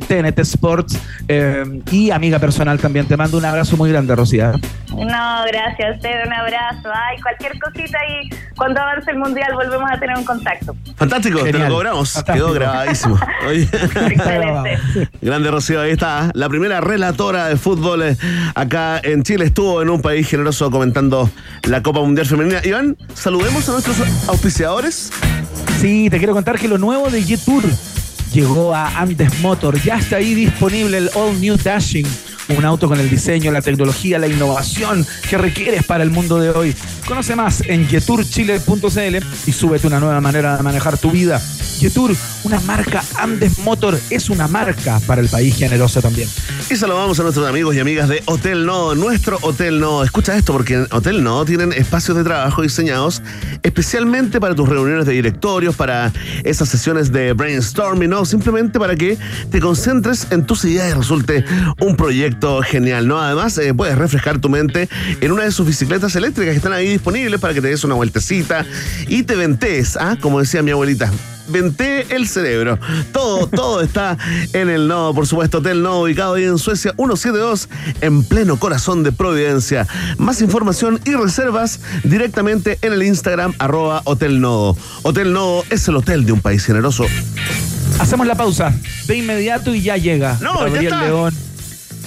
TNT Sports eh, y amiga personal también. Te mando un abrazo muy grande, Rocía. No, gracias, usted, un abrazo. Ay, cualquier cosita y cuando avance el mundial volvemos a tener un contacto. Fantástico, te lo cobramos. Quedó grabadísimo. Excelente. Grande Rocío, ahí está. La primera relatora de fútbol eh, acá en Chile estuvo en un país generoso comentando la Copa Mundial Femenina. Iván, saludemos a nuestros auspiciadores. Sí, te quiero contar que lo nuevo de G-Tour llegó a Andes Motor. Ya está ahí disponible el All New Dashing. Un auto con el diseño, la tecnología, la innovación que requieres para el mundo de hoy. Conoce más en yeturchile.cl y súbete una nueva manera de manejar tu vida. Yetur, una marca Andes Motor, es una marca para el país generoso también. Y saludamos a nuestros amigos y amigas de Hotel No, nuestro Hotel No. Escucha esto, porque en Hotel No tienen espacios de trabajo diseñados especialmente para tus reuniones de directorios, para esas sesiones de brainstorming, no, simplemente para que te concentres en tus ideas y resulte un proyecto genial, ¿no? Además, eh, puedes refrescar tu mente en una de sus bicicletas eléctricas que están ahí disponibles para que te des una vueltecita y te ventes, ¿ah? Como decía mi abuelita, Vente el cerebro. Todo, todo está en el Nodo, por supuesto, Hotel Nodo, ubicado ahí en Suecia 172, en pleno corazón de Providencia. Más información y reservas directamente en el Instagram arroba Hotel Nodo. Hotel Nodo es el hotel de un país generoso. Hacemos la pausa de inmediato y ya llega. No, Gabriel ya está. León,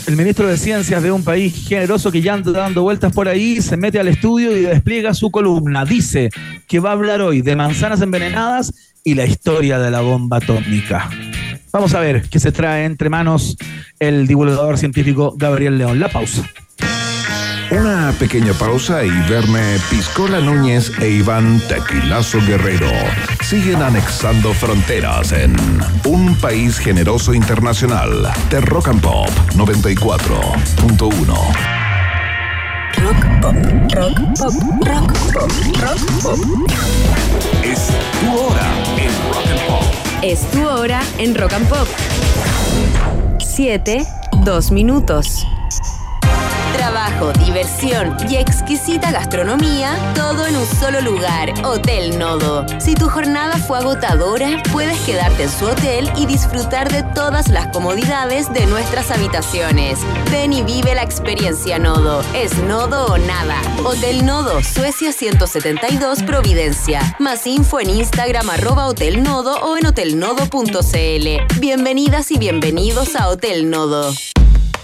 el ministro de Ciencias de un país generoso que ya anda dando vueltas por ahí, se mete al estudio y despliega su columna. Dice que va a hablar hoy de manzanas envenenadas y la historia de la bomba atómica. Vamos a ver qué se trae entre manos el divulgador científico Gabriel León. La pausa. Una pequeña pausa y verme Piscola Núñez e Iván Tequilazo Guerrero siguen anexando fronteras en un país generoso internacional de Rock and Pop 94.1. Rock pop, rock pop, rock pop, rock pop. Es tu hora en Rock and Pop. Es tu hora en Rock and Pop. 7, 2 minutos. Trabajo, diversión y exquisita gastronomía, todo en un solo lugar, Hotel Nodo. Si tu jornada fue agotadora, puedes quedarte en su hotel y disfrutar de todas las comodidades de nuestras habitaciones. Ven y vive la experiencia Nodo. Es Nodo o nada. Hotel Nodo, Suecia 172, Providencia. Más info en Instagram arroba o en hotelnodo.cl. Bienvenidas y bienvenidos a Hotel Nodo.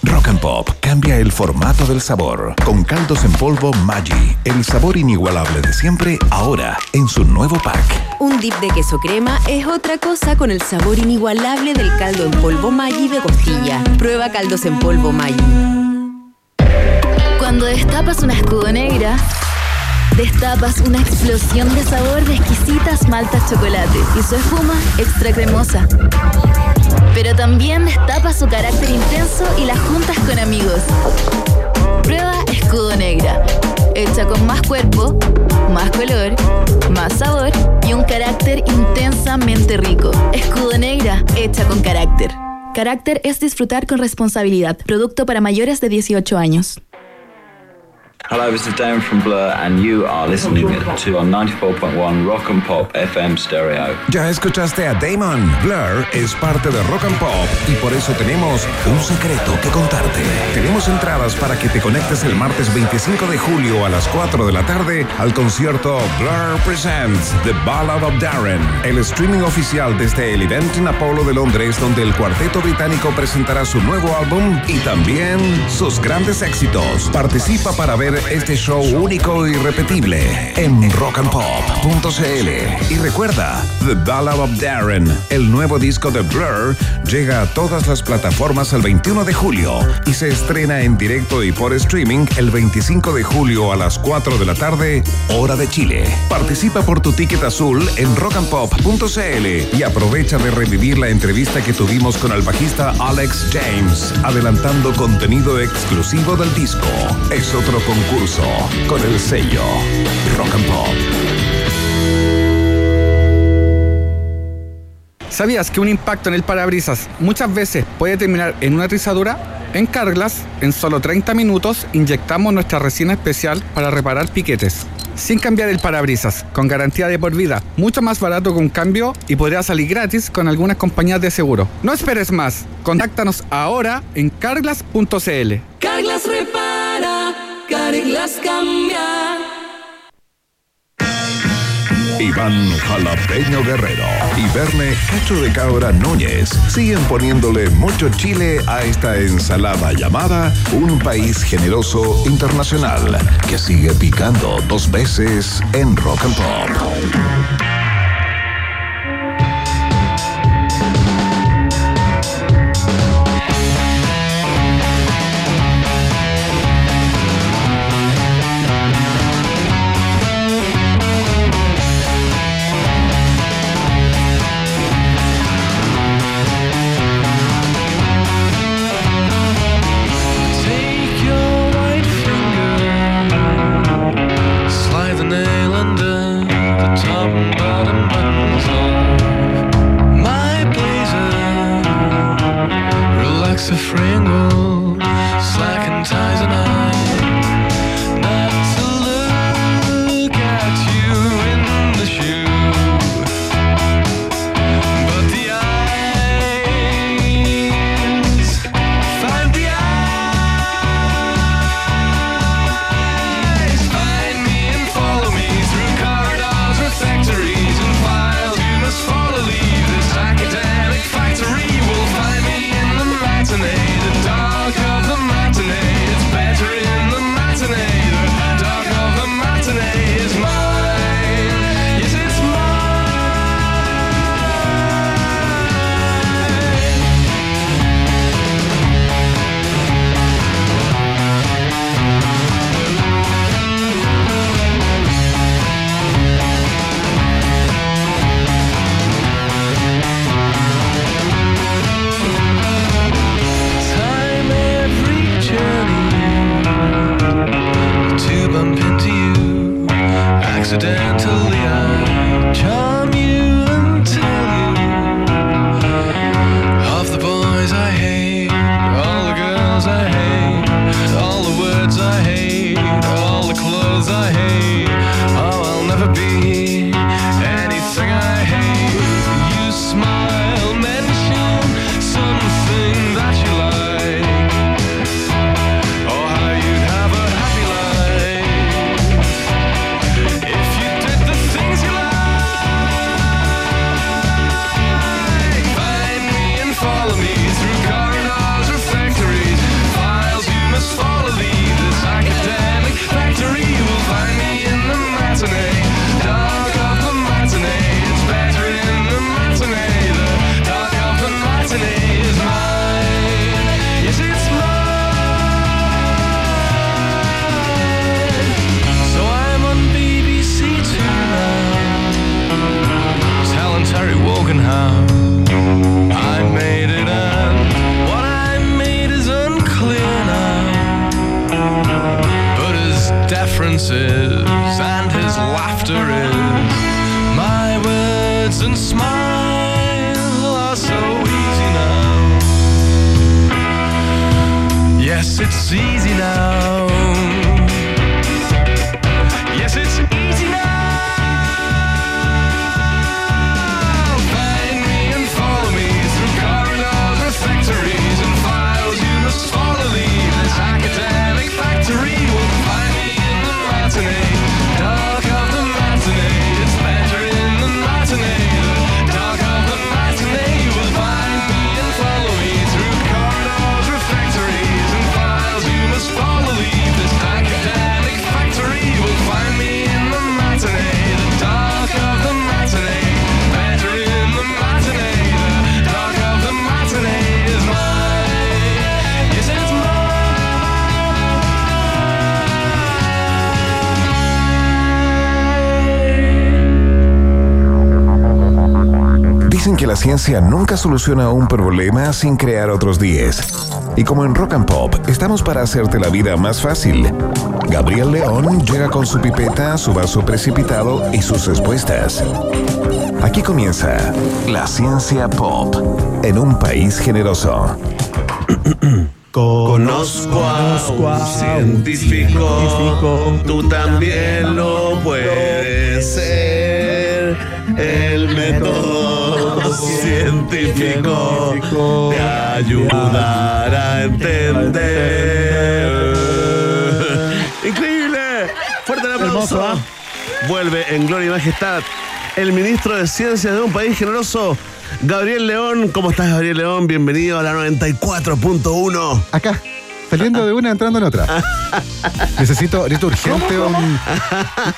Rock and Pop cambia el formato del sabor con caldos en polvo Maggi, el sabor inigualable de siempre ahora en su nuevo pack. Un dip de queso crema es otra cosa con el sabor inigualable del caldo en polvo Maggi de costilla. Prueba caldos en polvo Maggi. Cuando destapas una escudo negra, destapas una explosión de sabor de exquisitas maltas chocolate y su espuma extra cremosa. Pero también destapa su carácter intenso y las juntas con amigos. Prueba escudo negra, hecha con más cuerpo, más color, más sabor y un carácter intensamente rico. Escudo negra, hecha con carácter. Carácter es disfrutar con responsabilidad. Producto para mayores de 18 años. Hello, this is Darren from Blur, and you are listening to on 94.1 Rock and Pop FM stereo. Ya escuchaste a Damon. Blur es parte de Rock and Pop y por eso tenemos un secreto que contarte. Tenemos entradas para que te conectes el martes 25 de julio a las 4 de la tarde al concierto Blur Presents The Ballad of Darren, el streaming oficial desde el evento en Apollo de Londres donde el cuarteto británico presentará su nuevo álbum y también sus grandes éxitos. Participa para ver este show único y irrepetible en rockandpop.cl. Y recuerda, The Ballad of Darren, el nuevo disco de Blur, llega a todas las plataformas el 21 de julio y se estrena en directo y por streaming el 25 de julio a las 4 de la tarde, hora de Chile. Participa por tu ticket azul en rockandpop.cl y aprovecha de revivir la entrevista que tuvimos con el bajista Alex James, adelantando contenido exclusivo del disco. Es otro concurso con el sello Rock and Pop. ¿Sabías que un impacto en el parabrisas muchas veces puede terminar en una rizadura? En Carglass, en solo 30 minutos, inyectamos nuestra resina especial para reparar piquetes. Sin cambiar el parabrisas, con garantía de por vida, mucho más barato que un cambio y podría salir gratis con algunas compañías de seguro. No esperes más, contáctanos ahora en carglass.cl. Carglass Repar las cambia. Iván Jalapeño Guerrero y Verne Cacho de Cabra Núñez siguen poniéndole mucho chile a esta ensalada llamada Un País Generoso Internacional que sigue picando dos veces en Rock and Pop. que la ciencia nunca soluciona un problema sin crear otros 10. Y como en Rock and Pop, estamos para hacerte la vida más fácil. Gabriel León llega con su pipeta, su vaso precipitado y sus respuestas. Aquí comienza la ciencia pop en un país generoso. Conozco a un científico, tú también lo puedes ser. El método científico te ayudará a entender. ¡Increíble! ¡Fuerte el aplauso! Hermoso, ¿ah? Vuelve en gloria y majestad el ministro de Ciencias de un país generoso, Gabriel León. ¿Cómo estás, Gabriel León? Bienvenido a la 94.1. Acá, saliendo de una, entrando en otra. Necesito, necesito urgente un.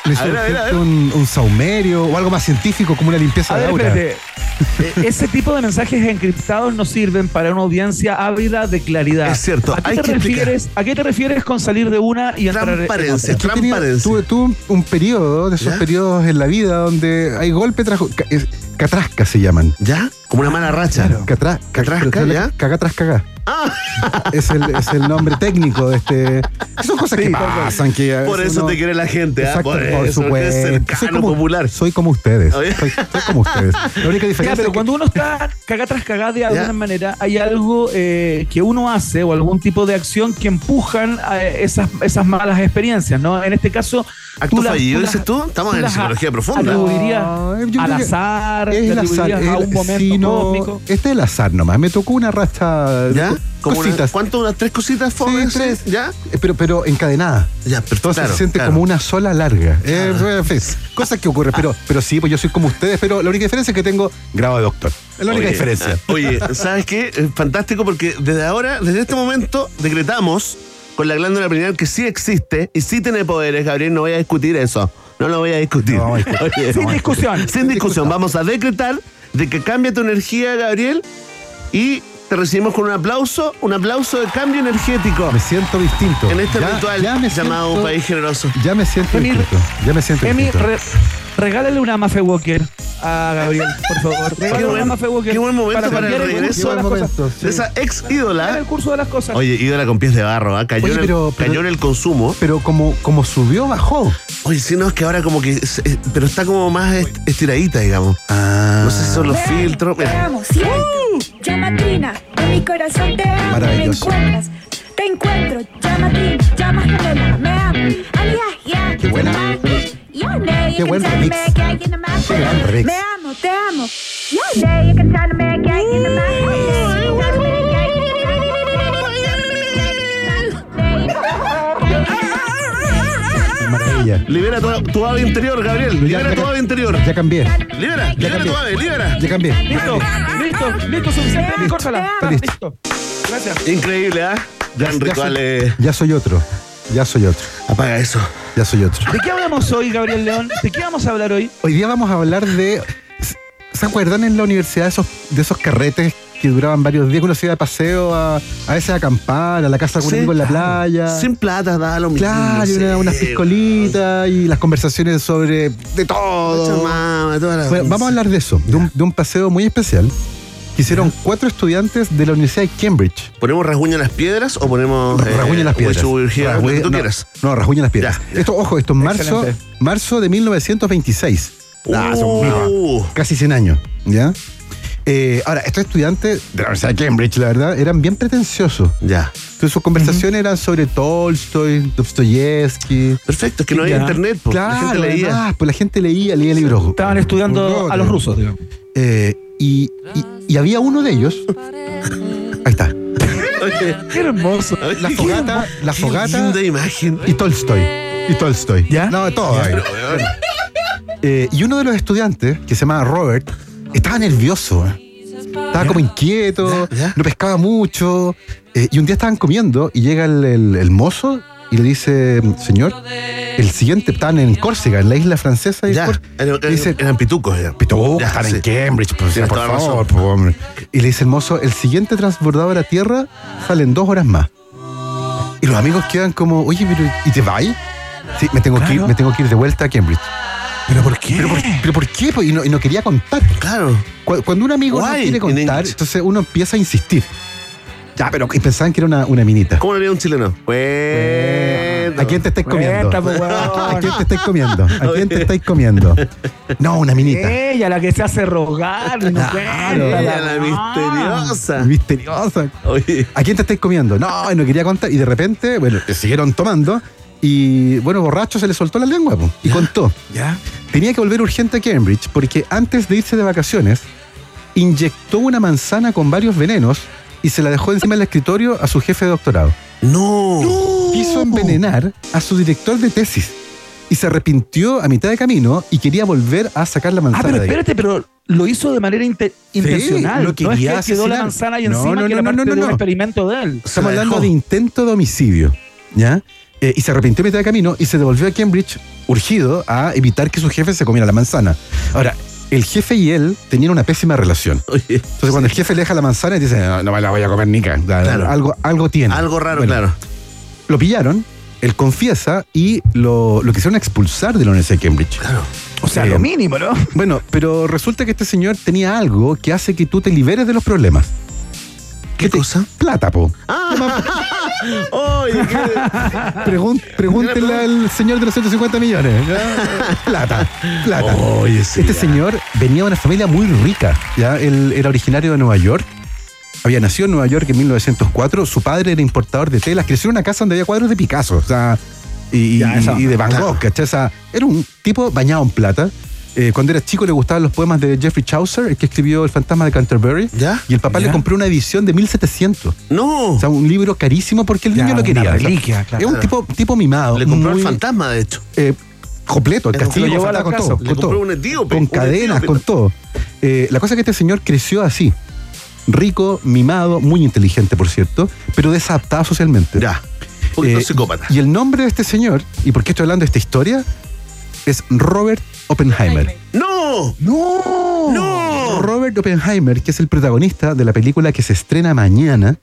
Necesito A ver, a ver, a ver. urgente un, un saumerio o algo más científico como una limpieza A de ver, aura. espérate. Eh, Ese tipo de mensajes encriptados no sirven para una audiencia ávida de claridad. Es cierto, ¿A qué, hay te que explicar. refieres, ¿A qué te refieres con salir de una y entrar en Transparencia. otra? Yo tenía- transparencia. tuve, tuve un, periodo, de esos ¿Ya? periodos en la vida donde hay golpe tras catrasca se llaman. ¿Ya? Como una mala racha. Catra- ca- Catrasca, pero- ¿ya? Cagá tras cagá. Ah, Es el, es el nombre técnico de este. Son cosas que pasan. Que a por eso uno- te quiere la gente, ¿ah? Exacto, por, por, eso, que es supuesto. cercano, soy como, popular. Soy como ustedes. Soy, soy como ustedes. La única Ya, diferencia pero es que- cuando uno está cagá tras cagá de alguna Ya. manera, hay algo eh, que uno hace o algún tipo de acción que empujan a esas, esas malas experiencias, ¿no? En este caso, ¿Acto fallido, las- dices tú? Estamos en las psicología profunda. Yo al azar, es el azar. a un momento sí, no, cósmico. Este es el azar nomás. Me tocó una racha de ¿Ya? Una-. ¿Cuánto? ¿Unas tres cositas Sí, fome? tres. ¿Ya? Eh, Pero, pero encadenada. Ya, pero Entonces claro, se siente claro. como una sola larga. Eh, cosas que ocurren. Pero, pero sí, pues yo soy como ustedes, pero la única diferencia es que tengo grado de doctor. Es la única Oye, diferencia. Oye, ¿sabes qué? Es fantástico porque desde ahora, desde este momento, decretamos con la glándula pineal que sí existe y sí tiene poderes, Gabriel. No voy a discutir eso. No lo voy a discutir. No. Oye, Sin discusión. Sin discusión. Vamos a decretar de que cambia tu energía, Gabriel, y te recibimos con un aplauso, un aplauso de cambio energético Me siento distinto. en este Ya- ritual ya me llamado siento- Un País Generoso. Ya me siento Emi, distinto. Ya me siento Emi, distinto. re- regálale una Mafe Walker a Gabriel, por favor. Regálale buen- una Mafe Walker. qué buen momento para cambiar el regreso. Qué cosas. momento, sí. De esa ex ídola. el curso de las cosas. Oye, ídola con pies de barro, ¿ah? Cayó, Oye, en, el, pero- pero- cayó en el consumo. Pero como, como subió, bajó. Oye, sí, no, es que ahora como que. eh, Pero está como más est- estiradita, digamos. Ah. No sé si son los amo, filtros. Te amo, siento. Llamatina, en mi corazón te amo. Maravilloso. Me encuentras, te encuentro. Llama gemela, me amo. Ay, ay, ay, Qué buena. Qué you buen remix. Qué gran remix. Me amo, te amo. Maravilla. Libera tu, tu ave interior, Gabriel. Libera tu ave interior. Ya cambié. Libera, libera cambié. tu ave, libera. Ya cambié. Listo, listo, listo, suficiente. Listo, Córtala. está listo. Listo. Gracias. Increíble, ¿ah? Gran Ya ritual. soy, eh. ya soy otro. Ya soy otro. Apaga eso. Ya soy otro. ¿De qué hablamos hoy, Gabriel León? ¿De qué vamos a hablar hoy? Hoy día vamos a hablar de. ¿Se acuerdan en la universidad de esos, de esos carretes que duraban varios días que uno se iba de paseo a, a veces a acampar, a la casa de un amigo en la playa? Sin plata, da lo mismo. Claro, y sí. una- unas piscolitas y las conversaciones sobre de todo. Toda la- Bueno, vamos a hablar de eso, de un, de un paseo muy especial que hicieron cuatro estudiantes de la Universidad de Cambridge. ¿Ponemos rasguño en las piedras o ponemos. eh, Rasguño en las piedras. Virginia, lo que tú no, quieras. No, rasguño en las piedras. Ya, ya. Esto, ojo, esto es marzo, Excelente. marzo de 1926. Ah, son Uh. casi 100 años, ¿ya? Eh, ahora, estos estudiantes de la Universidad de Cambridge, la verdad, eran bien pretenciosos. Ya. Entonces sus conversaciones eran sobre Tolstoy, Dostoyevsky. Perfecto, es que no había Ya. internet, pues. la gente leía. además, pues la gente leía, leía libros. Estaban estudiando a los rusos, digamos. Eh, y, y- y había uno de ellos. Ahí está. Oye, Qué hermoso. La fogata, la qué fogata linda imagen. y Tolstoy. Y Tolstoy. ¿Ya? No, todo ahí. Eh, y uno de los estudiantes, que se llamaba Robert, estaba nervioso. eh. Estaba como inquieto, Ya, ya. no pescaba mucho. eh, y un día estaban comiendo y llega el, el- el mozo y le dice, señor, el siguiente, estaban en Córcega, en la isla francesa. de Ya, eran, le dice, eran pitucos. Ya. Pito, Ya, están sí. en Cambridge, pues, por toda la favor, razón. po, hombre. Y le dice el mozo, el siguiente transbordado a la Tierra sale en dos horas más. Y los amigos quedan como, oye, pero ¿y te vas? Sí, me tengo, que ir, me tengo que ir de vuelta a Cambridge. ¿Pero por qué? ¿Pero por, pero por qué? po? Y no, y no quería contar. Claro. Cu- Cuando un amigo no quiere contar, entonces uno empieza a insistir. Ya, pero y pensaban que era una, una minita. ¿Cómo lo haría un chileno? Bueno. ¿A quién te estáis comiendo? Pues. ¿A quién te estáis comiendo? ¿A quién te estáis comiendo? No, una minita. Ella, la que se hace rogar. No Claro. Ella, la misteriosa. Misteriosa. Oye. ¿A quién te estáis comiendo? No, y no quería contar. Y de repente, bueno, siguieron tomando. Y bueno, borracho se le soltó la lengua po, y contó. ¿Ya? Tenía que volver urgente a Cambridge porque antes de irse de vacaciones, inyectó una manzana con varios venenos y se la dejó encima del escritorio a su jefe de doctorado. No. Quiso envenenar a su director de tesis y se arrepintió a mitad de camino y quería volver a sacar la Ah, manzana pero de ahí. espérate, pero lo hizo de manera inte- intencional. lo no es que quería quedó la asesinar. manzana y No, encima no, que era parte de un experimento de él. Estamos hablando de intento de homicidio, ¿ya? Eh, y se arrepintió a mitad de camino y se devolvió a Cambridge urgido a evitar que su jefe se comiera la manzana. Ahora, el jefe y él tenían una pésima relación. Oye. Entonces, cuando el jefe le deja la manzana, dice, no, no me la voy a comer nica. Claro. Algo, algo tiene. Algo raro, Bueno, claro. Lo pillaron, él confiesa y lo, lo quisieron expulsar de la Universidad de Cambridge. Claro. O sea, Eh, lo mínimo, ¿no? Bueno, pero resulta que este señor tenía algo que hace que tú te liberes de los problemas. ¿Qué te- cosa? Plata, po. Ah. Oye, pregúntenle al señor de los 150 millones. Plata, plata. Oye, sí, este ya. señor venía de una familia muy rica. ¿ya? Él era originario de Nueva York. Había nacido en Nueva York en 1904. Su padre era importador de telas. Creció en una casa donde había cuadros de Picasso. O sea, y, Ya, y- eso, y de Van. Gogh. ¿cachai? O sea, era un tipo bañado en plata. Eh, cuando era chico le gustaban los poemas de Jeffrey Chaucer, el que escribió El fantasma de Canterbury. ¿Ya? Y el papá Ya. le compró una edición de 1700. No. O sea, un libro carísimo porque el Ya, niño lo una quería. O sea, reliquia, claro. Es un tipo, tipo mimado. Le compró muy, el fantasma, de hecho. eh, completo, el Le castillo llevó a la con casa. todo. Le con todo. compró un etíope. Con un cadenas, etíope. con todo. Eh, la cosa es que este señor creció así. Rico, mimado, muy inteligente, por cierto, pero desadaptado socialmente. Ya. Eh, psicópata. Y el nombre de este señor, y por qué estoy hablando de esta historia, es Robert Oppenheimer. ¡No! ¡No! ¡No! Robert Oppenheimer, que es el protagonista de la película que se estrena mañana.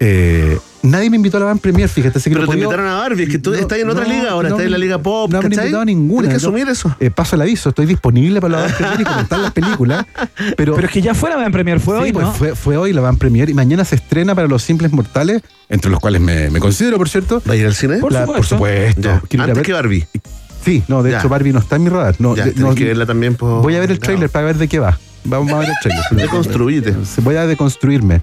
eh, nadie me invitó a la Van Premier, fíjate. así que Pero no te invitaron a Barbie, es que tú No, estás en otra no, liga ahora, no estás en la liga pop, No me invitado a ninguna. Tienes que asumir eso. eh, paso el aviso, estoy disponible para la Van Premier y comentar las películas. Pero, Pero es que ya fue la Van Premier, fue sí, hoy, pues, ¿no? fue, fue hoy la Van Premier y mañana se estrena para los simples mortales, entre los cuales me, me considero, por cierto. ¿Va a ir al cine? Por La- supuesto. supuesto. Ya. Quiero ir a Antes ver- que Barbie. Sí, no, de Ya. hecho Barbie no está en mi radar. No, ya, que verla también por... Voy a ver el trailer para ver de qué va. Vamos a ver el trailer. Deconstruyite. Voy a deconstruirme.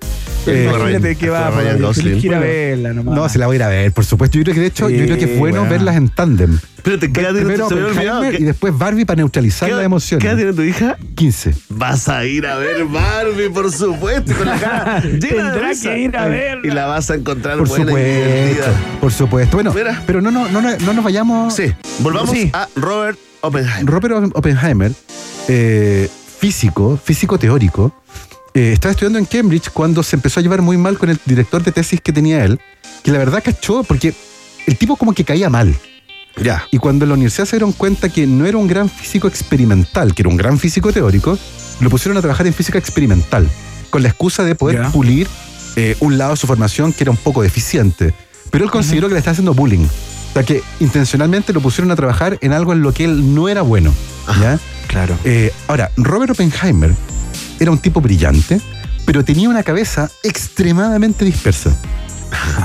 Eh, Imagínate que va, Ryan Gosling. tienes que ir a verla nomás. no, se la voy a ir a ver, por supuesto. Yo creo que de hecho, yo creo que es Sí, bueno weón. verlas en tándem. Pero te queda Primero se me había olvidado. Oppenheimer que- y después Barbie para neutralizar ¿Qué- las emociones. ¿Qué edad tiene tu hija? 15. Vas a ir a ver Barbie, por supuesto. Con la cara llena de Tendrá risa. que ir a verla. Y la vas a encontrar Por buena y supuesto. divertida. Por supuesto. Bueno, Mira. pero no, no, no, no, no nos vayamos. Sí, volvamos Sí. a Robert Oppenheimer. Robert Oppenheimer, eh, físico, físico teórico, eh, estaba estudiando en Cambridge cuando se empezó a llevar muy mal con el director de tesis que tenía él, que la verdad cachó porque el tipo como que caía mal. Ya. Y cuando en la universidad se dieron cuenta que no era un gran físico experimental, que era un gran físico teórico, lo pusieron a trabajar en física experimental, con la excusa de poder Ya. pulir eh, un lado de su formación que era un poco deficiente. Pero él consideró que le estaba haciendo bullying. O sea, que intencionalmente lo pusieron a trabajar en algo en lo que él no era bueno. ¿ya? Claro. Eh, ahora, Robert Oppenheimer era un tipo brillante, pero tenía una cabeza extremadamente dispersa.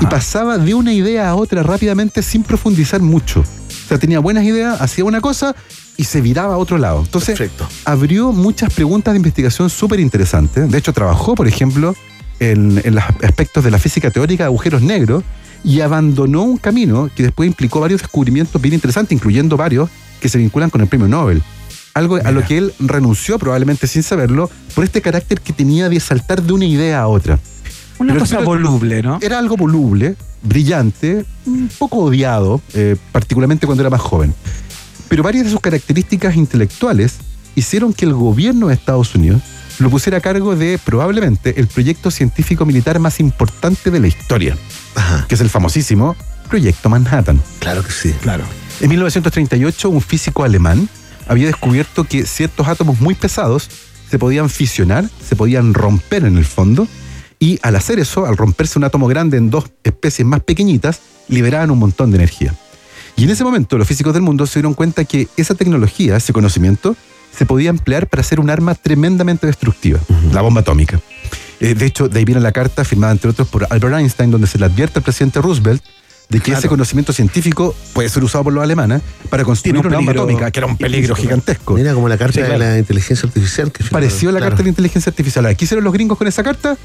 Y pasaba de una idea a otra rápidamente sin profundizar mucho. O sea, tenía buenas ideas, hacía una cosa y se viraba a otro lado. Entonces, Perfecto. abrió muchas preguntas de investigación súper interesantes. De hecho, trabajó, por ejemplo, en, en los aspectos de la física teórica de agujeros negros y abandonó un camino que después implicó varios descubrimientos bien interesantes, incluyendo varios que se vinculan con el premio Nobel. Algo a lo que él renunció, probablemente sin saberlo, por este carácter que tenía de saltar de una idea a otra. Una Pero cosa voluble, ¿no? Era algo voluble, brillante, un poco odiado, eh, particularmente cuando era más joven. Pero varias de sus características intelectuales hicieron que el gobierno de Estados Unidos lo pusiera a cargo de probablemente el proyecto científico militar más importante de la historia, Ajá. que es el famosísimo Proyecto Manhattan. Claro que sí. Claro. En 1938, un físico alemán había descubierto que ciertos átomos muy pesados se podían fisionar, se podían romper en el fondo, y al hacer eso, al romperse un átomo grande en dos especies más pequeñitas, liberaban un montón de energía. Y en ese momento los físicos del mundo se dieron cuenta que esa tecnología, ese conocimiento, se podía emplear para hacer un arma tremendamente destructiva, la bomba atómica. Eh, de hecho, de ahí viene la carta firmada entre otros por Albert Einstein, donde se le advierte al presidente Roosevelt de que Claro. ese conocimiento científico puede ser usado por los alemanes para construir un una bomba peligro atómica, que era un peligro gigantesco. Mira como la carta Sí, claro. de la inteligencia artificial que Pareció la carta de la inteligencia artificial. ¿Qué hicieron los gringos con esa carta?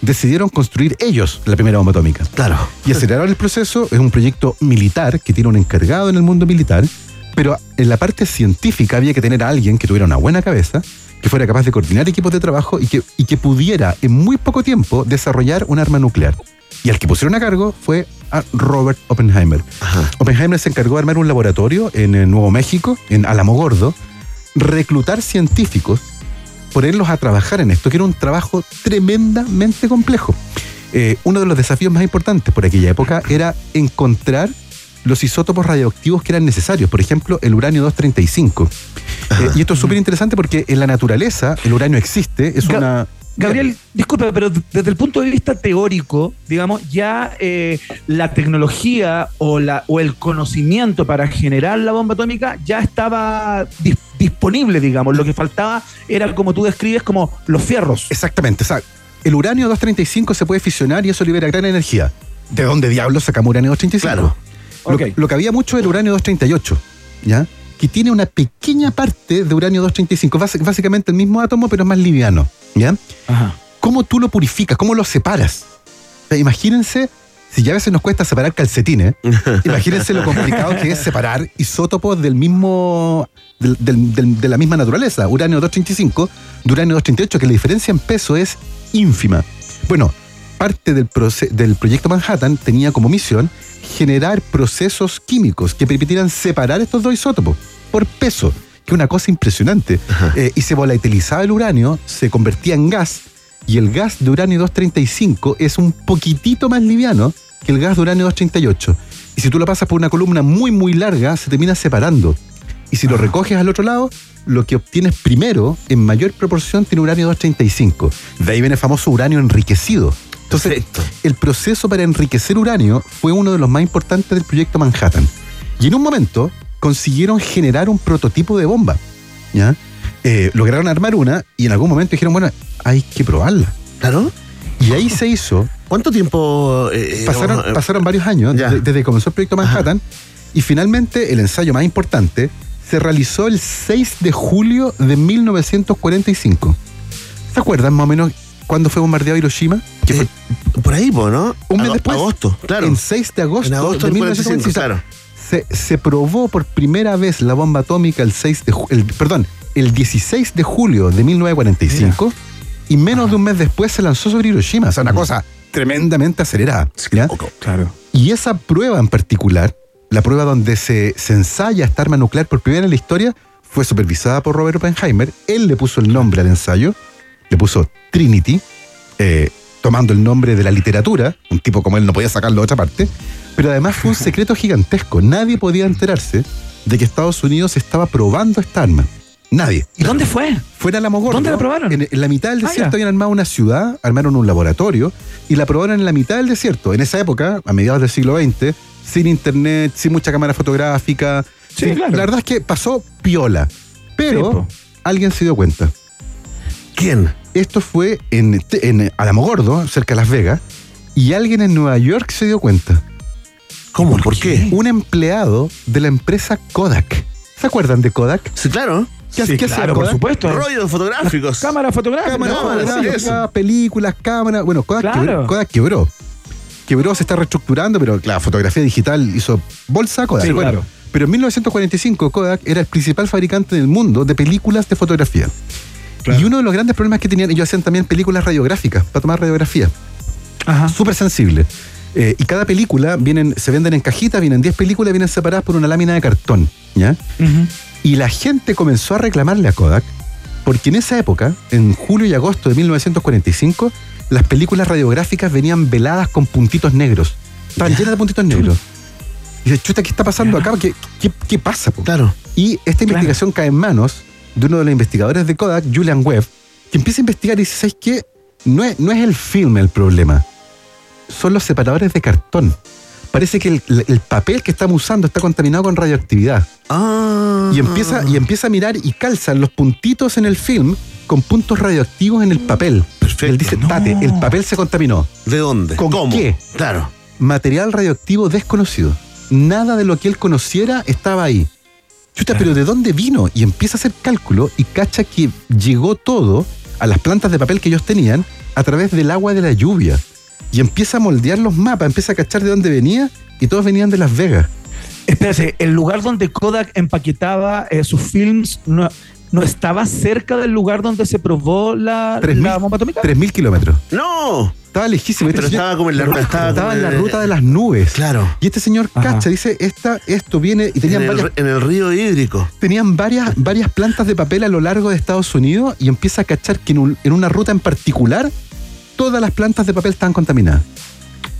Decidieron construir ellos la primera bomba atómica. Claro. Y aceleraron el proceso. Es un proyecto militar que tiene un encargado en el mundo militar, pero en la parte científica había que tener a alguien que tuviera una buena cabeza, que fuera capaz de coordinar equipos de trabajo y que, y que pudiera en muy poco tiempo desarrollar un arma nuclear. Y al que pusieron a cargo fue a Robert Oppenheimer. Ajá. Oppenheimer se encargó de armar un laboratorio en eh, Nuevo México, en Alamogordo, reclutar científicos, ponerlos a trabajar en esto, que era un trabajo tremendamente complejo. Eh, uno de los desafíos más importantes por aquella época era encontrar los isótopos radioactivos que eran necesarios, por ejemplo, el uranio 235. Eh, y esto es súper interesante porque en la naturaleza el uranio existe, es Ga- una... Gabriel, disculpe, pero desde el punto de vista teórico, digamos, ya eh, la tecnología o, la, o el conocimiento para generar la bomba atómica ya estaba dis- disponible, digamos. Lo que faltaba era, como tú describes, como los fierros. Exactamente, o sea, el uranio 235 se puede fisionar y eso libera gran energía. ¿De dónde diablos sacamos uranio 235? Claro. Lo, que había mucho era uranio 238, ¿ya? Que tiene una pequeña parte de uranio 235, bás- básicamente el mismo átomo, pero es más liviano, ¿ya? Ajá. ¿Cómo tú lo purificas? ¿Cómo lo separas? O sea, imagínense, si ya a veces nos cuesta separar calcetines, imagínense lo complicado que es separar isótopos del mismo, del- del- del- de la misma naturaleza, uranio 235 de uranio 238, que la diferencia en peso es ínfima. Bueno, parte del, proyecto Manhattan tenía como misión generar procesos químicos que permitieran separar estos dos isótopos por peso, que es una cosa impresionante. Eh, y se volatilizaba el uranio, se convertía en gas, y el gas de uranio 235 es un poquitito más liviano que el gas de uranio 238. Y si tú lo pasas por una columna muy, muy larga, se termina separando. Y si lo recoges al otro lado, lo que obtienes primero, en mayor proporción, tiene uranio 235. De ahí viene el famoso uranio enriquecido. Entonces, Perfecto. el proceso para enriquecer uranio fue uno de los más importantes del proyecto Manhattan. Y en un momento consiguieron generar un prototipo de bomba. ¿ya? Eh, lograron armar una y en algún momento dijeron, bueno, hay que probarla. Claro. Y ahí se hizo. ¿Cuánto tiempo eh, eh, Pasaron, varios años Ya. desde que comenzó el proyecto Manhattan y finalmente el ensayo más importante se realizó el 6 de julio de 1945. ¿Se acuerdan más o menos cuándo fue bombardeado Hiroshima? Que fue Eh, por ahí, ¿no? un mes Ago- después. Agosto, claro. En 6 de agosto, En agosto de del 45, 1945. claro. Se, se probó por primera vez la bomba atómica el 6 de el, perdón, el 16 de julio de 1945 y menos de un mes después se lanzó sobre Hiroshima. O sea, una cosa tremendamente acelerada. ¿ya? Claro. Y esa prueba en particular, la prueba donde se, se ensaya esta arma nuclear por primera vez en la historia, fue supervisada por Robert Oppenheimer. Él le puso el nombre al ensayo, le puso Trinity, eh, tomando el nombre de la literatura, un tipo como él no podía sacarlo de otra parte, pero además fue un secreto gigantesco. Nadie podía enterarse de que Estados Unidos estaba probando esta arma. Nadie. ¿Y dónde fue? Fuera la Mogordo. ¿Dónde la probaron? En, en la mitad del Ah, desierto ya. habían armado una ciudad, armaron un laboratorio y la probaron en la mitad del desierto. En esa época, a mediados del siglo XX, sin internet, sin mucha cámara fotográfica. Sí, sin- claro. La verdad es que pasó piola. Pero alguien se dio cuenta. ¿Quién? Esto fue en, en Alamogordo, cerca de Las Vegas, y alguien en Nueva York se dio cuenta. ¿Cómo? ¿Por, qué? Un empleado de la empresa Kodak. ¿Se acuerdan de Kodak? Sí, claro. ¿Qué, Sí, qué hacía claro, por Kodak? supuesto. Rollos fotográficos. Cámara fotográfica. Cámara, no, fotográfica, sí, eso. películas, cámaras. Bueno, Kodak, Claro. quebró, Kodak quebró. Quebró, se está reestructurando, pero la fotografía digital hizo bolsa Kodak. Sí, Bueno, claro. Pero en 1945 Kodak era el principal fabricante del mundo de películas de fotografía. Y uno de los grandes problemas que tenían, ellos hacían también películas radiográficas, para tomar radiografía. Ajá. Súper sensible. Eh, y cada película vienen, se venden en cajitas, vienen 10 películas, vienen separadas por una lámina de cartón. ¿ya? Y la gente comenzó a reclamarle a Kodak porque en esa época, en julio y agosto de 1945, las películas radiográficas venían veladas con puntitos negros. Estaban llenas de puntitos negros. Y dice, chuta, ¿qué está pasando acá? ¿Qué, qué, qué pasa? po?" Claro. Y esta investigación cae en manos de uno de los investigadores de Kodak, Julian Webb, que empieza a investigar y dice, ¿sabes qué? No es, no es el film el problema, son los separadores de cartón. Parece que el, el papel que estamos usando está contaminado con radioactividad. Ah. Y empieza, y empieza a mirar y calzan los puntitos en el film con puntos radioactivos en el papel. perfecto. Él dice, Tate, el papel se contaminó. ¿De dónde? ¿Con ¿Cómo? qué? Claro. Material radioactivo desconocido. Nada de lo que él conociera estaba ahí. Chuta, pero ¿de dónde vino? Y empieza a hacer cálculo y cacha que llegó todo a las plantas de papel que ellos tenían a través del agua de la lluvia. Y empieza a moldear los mapas, empieza a cachar de dónde venía y todos venían de Las Vegas. Espérate, el lugar donde Kodak empaquetaba eh, sus films no, no estaba cerca del lugar donde se probó la, Tres la mil- bomba atómica. 3.000 kilómetros. ¡No! Estaba lejísimo. Pero Este señor- estaba como en la ruta. Estaba, en la el- ruta de las nubes. Claro. Y este señor Ajá. cacha, dice, esta, esto viene y En tenían el, varias en el río hídrico. tenían varias, varias plantas de papel a lo largo de Estados Unidos y empieza a cachar que en, un- en una ruta en particular todas las plantas de papel estaban contaminadas.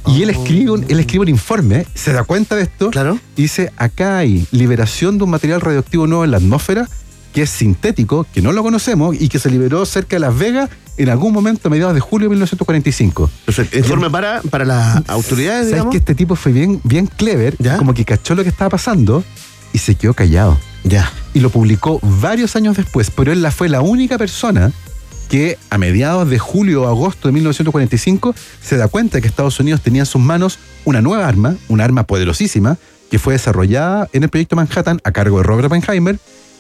Y él escribe, un, él escribe un informe, se da cuenta de esto Claro. y dice, acá hay liberación de un material radioactivo nuevo en la atmósfera que es sintético, que no lo conocemos y que se liberó cerca de Las Vegas en algún momento a mediados de julio de 1945. Perfecto. Informe para, para las autoridades, ¿Sabes digamos. que este tipo fue bien, bien clever? ¿Ya? Como que cachó lo que estaba pasando y se quedó callado Ya. y lo publicó varios años después, pero él la fue la única persona que a mediados de julio o agosto de 1945 se da cuenta que Estados Unidos tenía en sus manos una nueva arma, una arma poderosísima, que fue desarrollada en el proyecto Manhattan a cargo de Robert Oppenheimer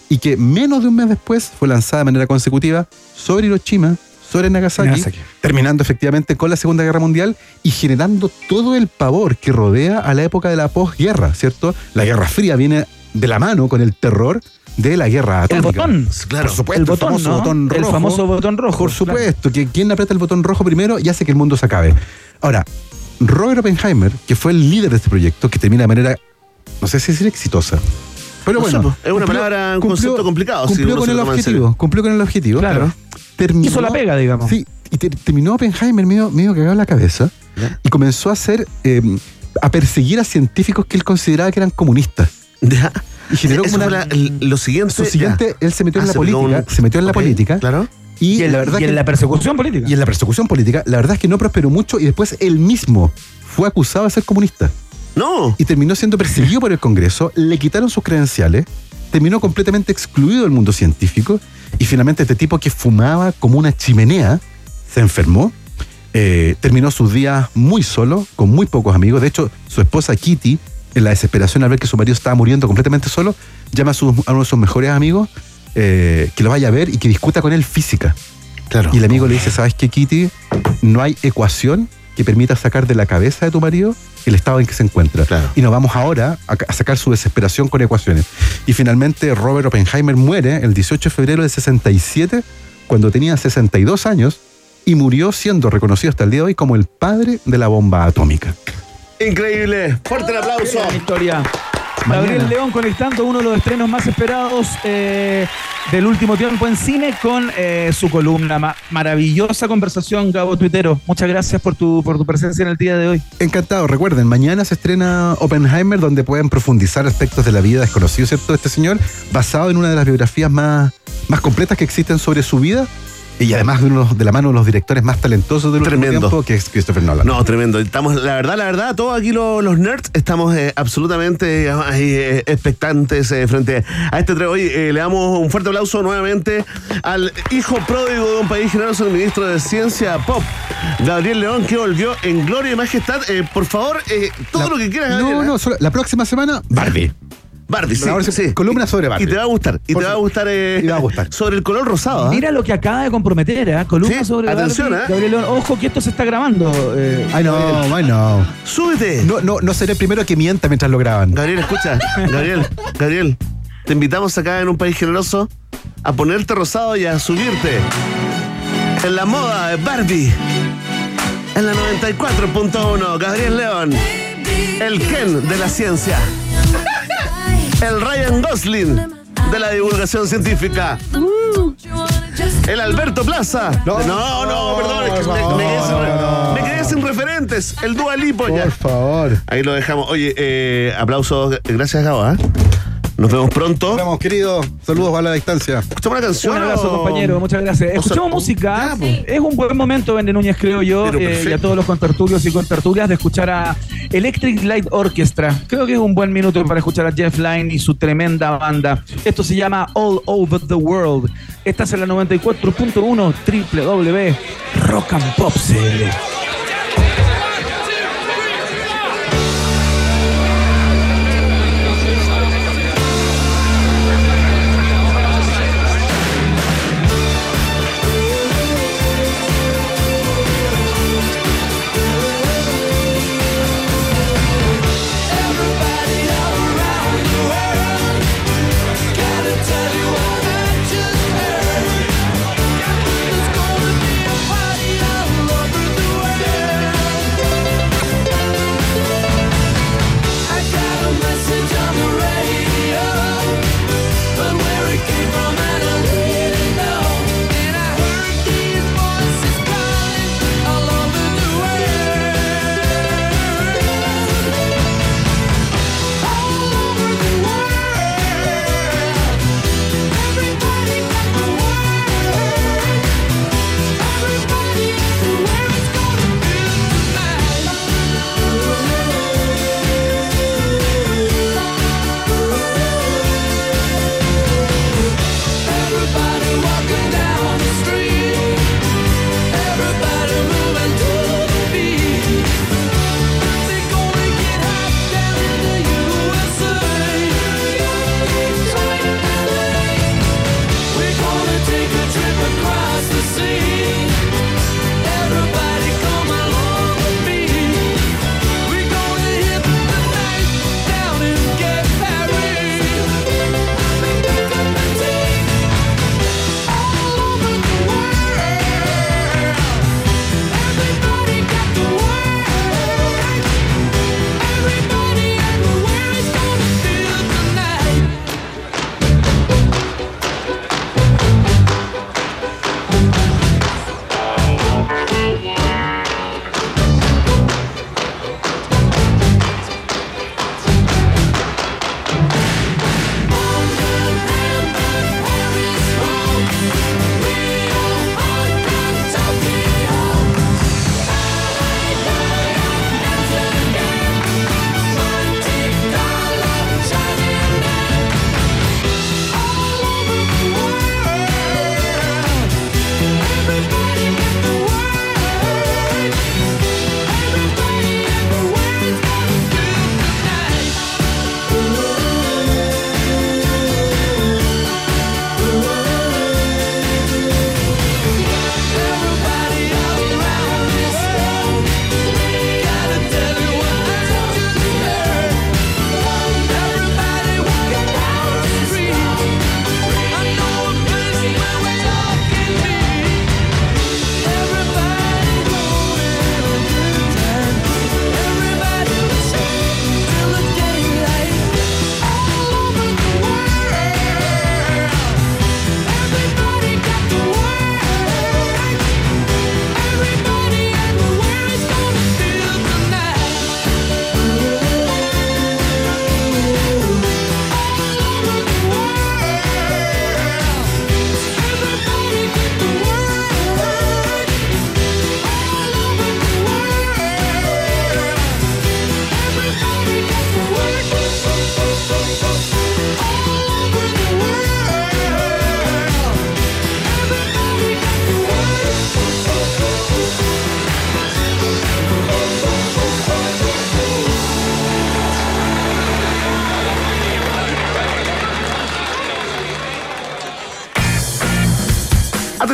y que menos de un mes después fue lanzada de manera consecutiva sobre Hiroshima, sobre Nagasaki, Nagasaki. terminando efectivamente con la Segunda Guerra Mundial y generando todo el pavor que rodea a la época de la posguerra, ¿cierto? La Guerra Fría viene de la mano con el terror de la guerra El atómica. botón. Claro. Por supuesto, El botón, famoso ¿no? botón El rojo. famoso botón rojo. Por supuesto, que quien aprieta el botón rojo primero y hace que el mundo se acabe. Ahora, Robert Oppenheimer, que fue el líder de este proyecto, que termina de manera, no sé si decir exitosa, pero No bueno. es una palabra, un concepto complicado, si Cumplió con el objetivo. Cumplió con el objetivo. Claro. Terminó, Hizo la pega, digamos. Sí, y ter- terminó Oppenheimer medio, medio cagado en la cabeza Ya. y comenzó a hacer, eh, a perseguir a científicos que él consideraba que eran comunistas. Ya. Y generó como una- la- lo siguiente. Su siguiente, él se metió Ah, en la se pegó política, un- se metió en la política Claro. y, Y, en, la verdad y que en la persecución política. y en la persecución política, la verdad es que no prosperó mucho y después él mismo fue acusado de ser comunista No. y terminó siendo perseguido por el Congreso, le quitaron sus credenciales, terminó completamente excluido del mundo científico y finalmente este tipo que fumaba como una chimenea se enfermó, eh, terminó sus días muy solo, con muy pocos amigos, de hecho su esposa Kitty, en la desesperación al ver que su marido estaba muriendo completamente solo, llama a, sus- a uno de sus mejores amigos eh, que lo vaya a ver y que discuta con él física. Claro. Y el amigo le dice, ¿sabes qué, Kitty? No hay ecuación que permita sacar de la cabeza de tu marido el estado en que se encuentra. Claro. Y nos vamos ahora a, a sacar su desesperación con ecuaciones. Y finalmente Robert Oppenheimer muere el 18 de febrero del 67, cuando tenía 62 años, y murió siendo reconocido hasta el día de hoy como el padre de la bomba atómica. Increíble. Fuerte el aplauso. Historia. Mañana. Gabriel León conectando uno de los estrenos más esperados eh, del último tiempo en cine con eh, su columna. Ma- maravillosa conversación, Gabo Tuitero. Muchas gracias por tu, por tu presencia en el día de hoy. Encantado. Recuerden, mañana se estrena Oppenheimer, donde pueden profundizar aspectos de la vida desconocidos, ¿cierto? De este señor, basado en una de las biografías más, más completas que existen sobre su vida. Y además de, uno de la mano de los directores más talentosos del último Tremendo. tiempo, que es Christopher Nolan. No, tremendo. Estamos, la verdad, la verdad, todos aquí los, los nerds estamos eh, absolutamente eh, expectantes eh, frente a este tren. Hoy le damos un fuerte aplauso nuevamente al hijo pródigo de un país generoso, el ministro de Ciencia Pop, Gabriel León, que volvió en gloria y majestad. Por favor, todo La- lo que quieras, No, Gabriel, ¿eh? no, solo- la próxima semana, Barbie. Barbie, sí, sí, sí. columna sobre Barbie. Y te va a gustar. Y Por te va a gustar, eh, Y te va a gustar. sobre el color rosado. ¿ah? Mira lo que acaba de comprometer, ¿eh? Columna Sí, sobre atención, Barbie. ¿eh? Gabriel León. Ojo que esto se está grabando. eh, Ay, no, ay, no. Súbete. No, no, no seré el primero que mienta mientras lo graban. Gabriel, escucha. Gabriel, Gabriel, te invitamos acá en un país generoso a ponerte rosado y a subirte en la moda de Barbie. En la 94.1, Gabriel León, el Ken de la ciencia. El Ryan Gosling de la divulgación científica. El Alberto Plaza. No, no, perdón, es que me, me quedé sin, me quedé sin referentes. El Dua Lipo ya. Por favor. Ahí lo dejamos. Oye, eh, aplausos. Gracias, Gabo. ¿ah? Nos vemos pronto. Nos vemos, querido. Saludos a la distancia. Escuchamos una canción. Un abrazo, o- compañero. Muchas gracias. o sea, Escuchamos música. Es un buen momento, Vende Núñez, creo yo, eh, y a todos los contertulios y contertulias de escuchar a Electric Light Orchestra. Creo que es un buen minuto para escuchar a Jeff Lynne y su tremenda banda. Esto se llama All Over the World. Estás en la 94.1 www Rock and Pop CL.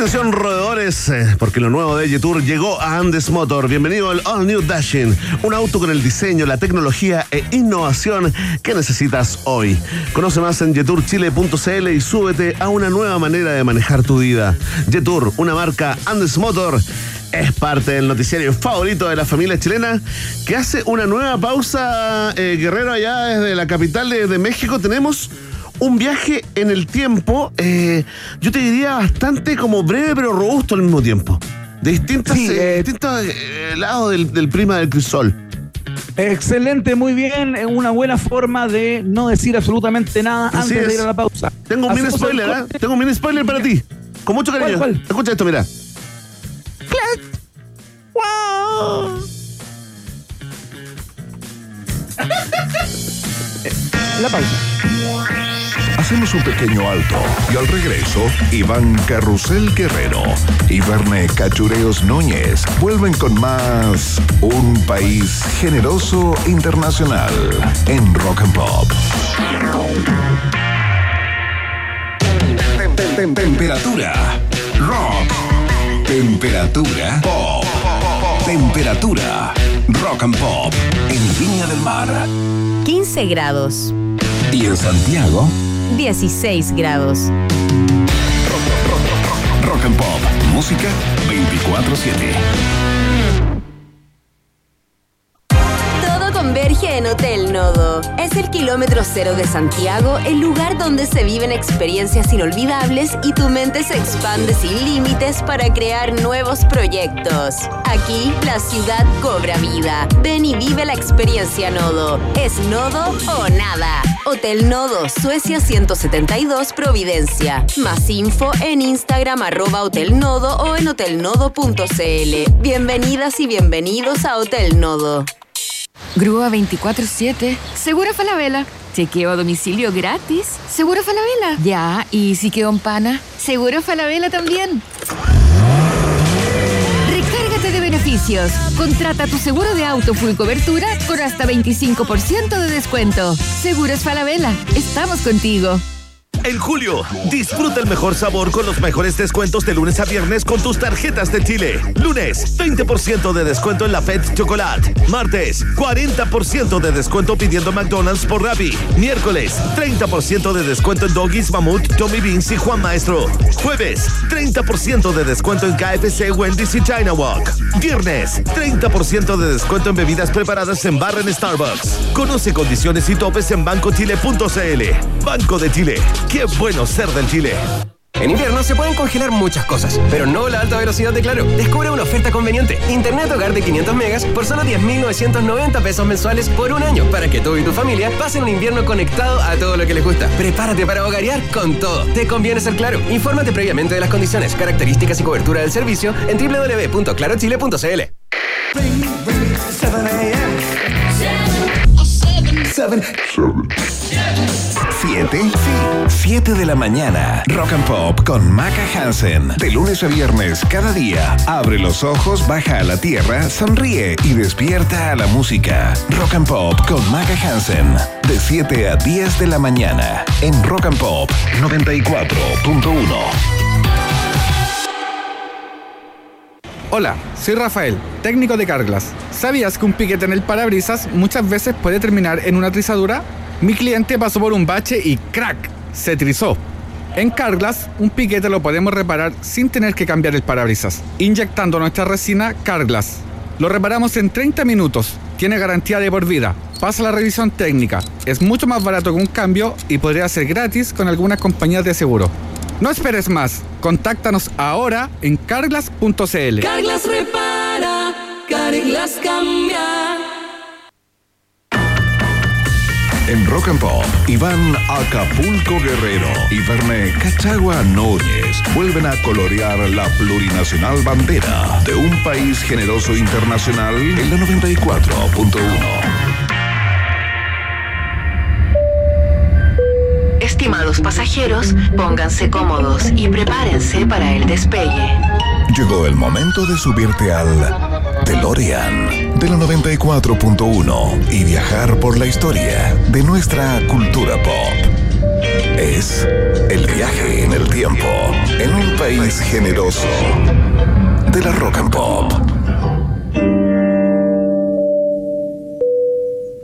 Atención roedores, eh, porque lo nuevo de Yetur llegó a Andes Motor. Bienvenido al All New Dashing, un auto con el diseño, la tecnología e innovación que necesitas hoy. Conoce más en yeturchile.cl y súbete a una nueva manera de manejar tu vida. Yetur, una marca Andes Motor. Es parte del noticiario favorito de la familia chilena que hace una nueva pausa, eh, Guerrero, allá desde la capital de, de México. Tenemos un viaje en el tiempo, eh, yo te diría bastante como breve pero robusto al mismo tiempo. De distintas, Sí, eh, eh, distintos lados del, del prima del crisol. Excelente, muy bien. Es Una buena forma de no decir absolutamente nada Así antes de ir a la pausa. Tengo un mini spoiler, ¿eh? Tengo un mini spoiler para ti. Con mucho cariño. ¿Cuál, cuál? Escucha esto, mira. La pausa. Hacemos un pequeño alto y al regreso, Iván Carrusel Guerrero y Verne Cachureos Núñez vuelven con más Un País Generoso Internacional en Rock and Pop. Tem- tem- tem- Temperatura. Rock. Temperatura. Pop. Temperatura. Rock and Pop en Viña del Mar. 15 grados. Y en Santiago, 16 grados. Rock and Pop. Música 24-7. Converge en Hotel Nodo. Es el kilómetro cero de Santiago, el lugar donde se viven experiencias inolvidables y tu mente se expande sin límites para crear nuevos proyectos. Aquí, la ciudad cobra vida. Ven y vive la experiencia Nodo. ¿Es Nodo o nada? Hotel Nodo, Suecia 172, Providencia. Más info en Instagram arroba o en hotelnodo.cl. Bienvenidas y bienvenidos a Hotel Nodo. Grúa 24-7. Seguro Falabella. Chequeo a domicilio gratis. Seguro Falabella. Ya, y si quedó en pana. Seguro Falabella también. Recárgate de beneficios. Contrata tu seguro de auto full cobertura con hasta 25% de descuento. Seguros Falabella. Estamos contigo. En julio, disfruta el mejor sabor con los mejores descuentos de lunes a viernes con tus tarjetas de Chile. Lunes, 20% de descuento en la Fed Chocolate. Martes, 40% de descuento pidiendo McDonald's por Rappi. Miércoles, 30% de descuento en Doggies, Mamut, Tommy Beans y Juan Maestro. Jueves, 30% de descuento en KFC, Wendy's y China Walk. Viernes, 30% de descuento en bebidas preparadas en barra en Starbucks. Conoce condiciones y topes en bancochile.cl. Banco de Chile. Qué bueno ser del Chile. En invierno se pueden congelar muchas cosas, pero no la alta velocidad de Claro. Descubre una oferta conveniente. Internet hogar de 500 megas por solo 10.990 pesos mensuales por un año para que tú y tu familia pasen un invierno conectado a todo lo que les gusta. Prepárate para hogarear con todo. Te conviene ser Claro. Infórmate previamente de las condiciones, características y cobertura del servicio en www.clarochile.cl. 7 7. 7. 7 de la mañana. Rock and Pop con Maca Hansen. De lunes a viernes, cada día. Abre los ojos, baja a la tierra, sonríe y despierta a la música. Rock and Pop con Maca Hansen. De 7 a 10 de la mañana. En Rock and Pop 94.1. Hola, soy Rafael, técnico de Carglass. ¿Sabías que un piquete en el parabrisas muchas veces puede terminar en una trizadura? Mi cliente pasó por un bache y ¡crack! se trizó. En Carglass, un piquete lo podemos reparar sin tener que cambiar el parabrisas, inyectando nuestra resina Carglass. Lo reparamos en 30 minutos, tiene garantía de por vida, pasa la revisión técnica, es mucho más barato que un cambio y podría ser gratis con algunas compañías de seguro. No esperes más, contáctanos ahora en carglass.cl. Carglass repara, Carglass cambia. En Rock and Pop, Iván Acapulco Guerrero y Verne Cachagua Núñez vuelven a colorear la plurinacional bandera de un país generoso internacional en la 94.1. Estimados pasajeros, pónganse cómodos y prepárense para el despegue. Llegó el momento de subirte al DeLorean de la 94.1 y viajar por la historia de nuestra cultura pop. Es el viaje en el tiempo en un país generoso de la rock and pop.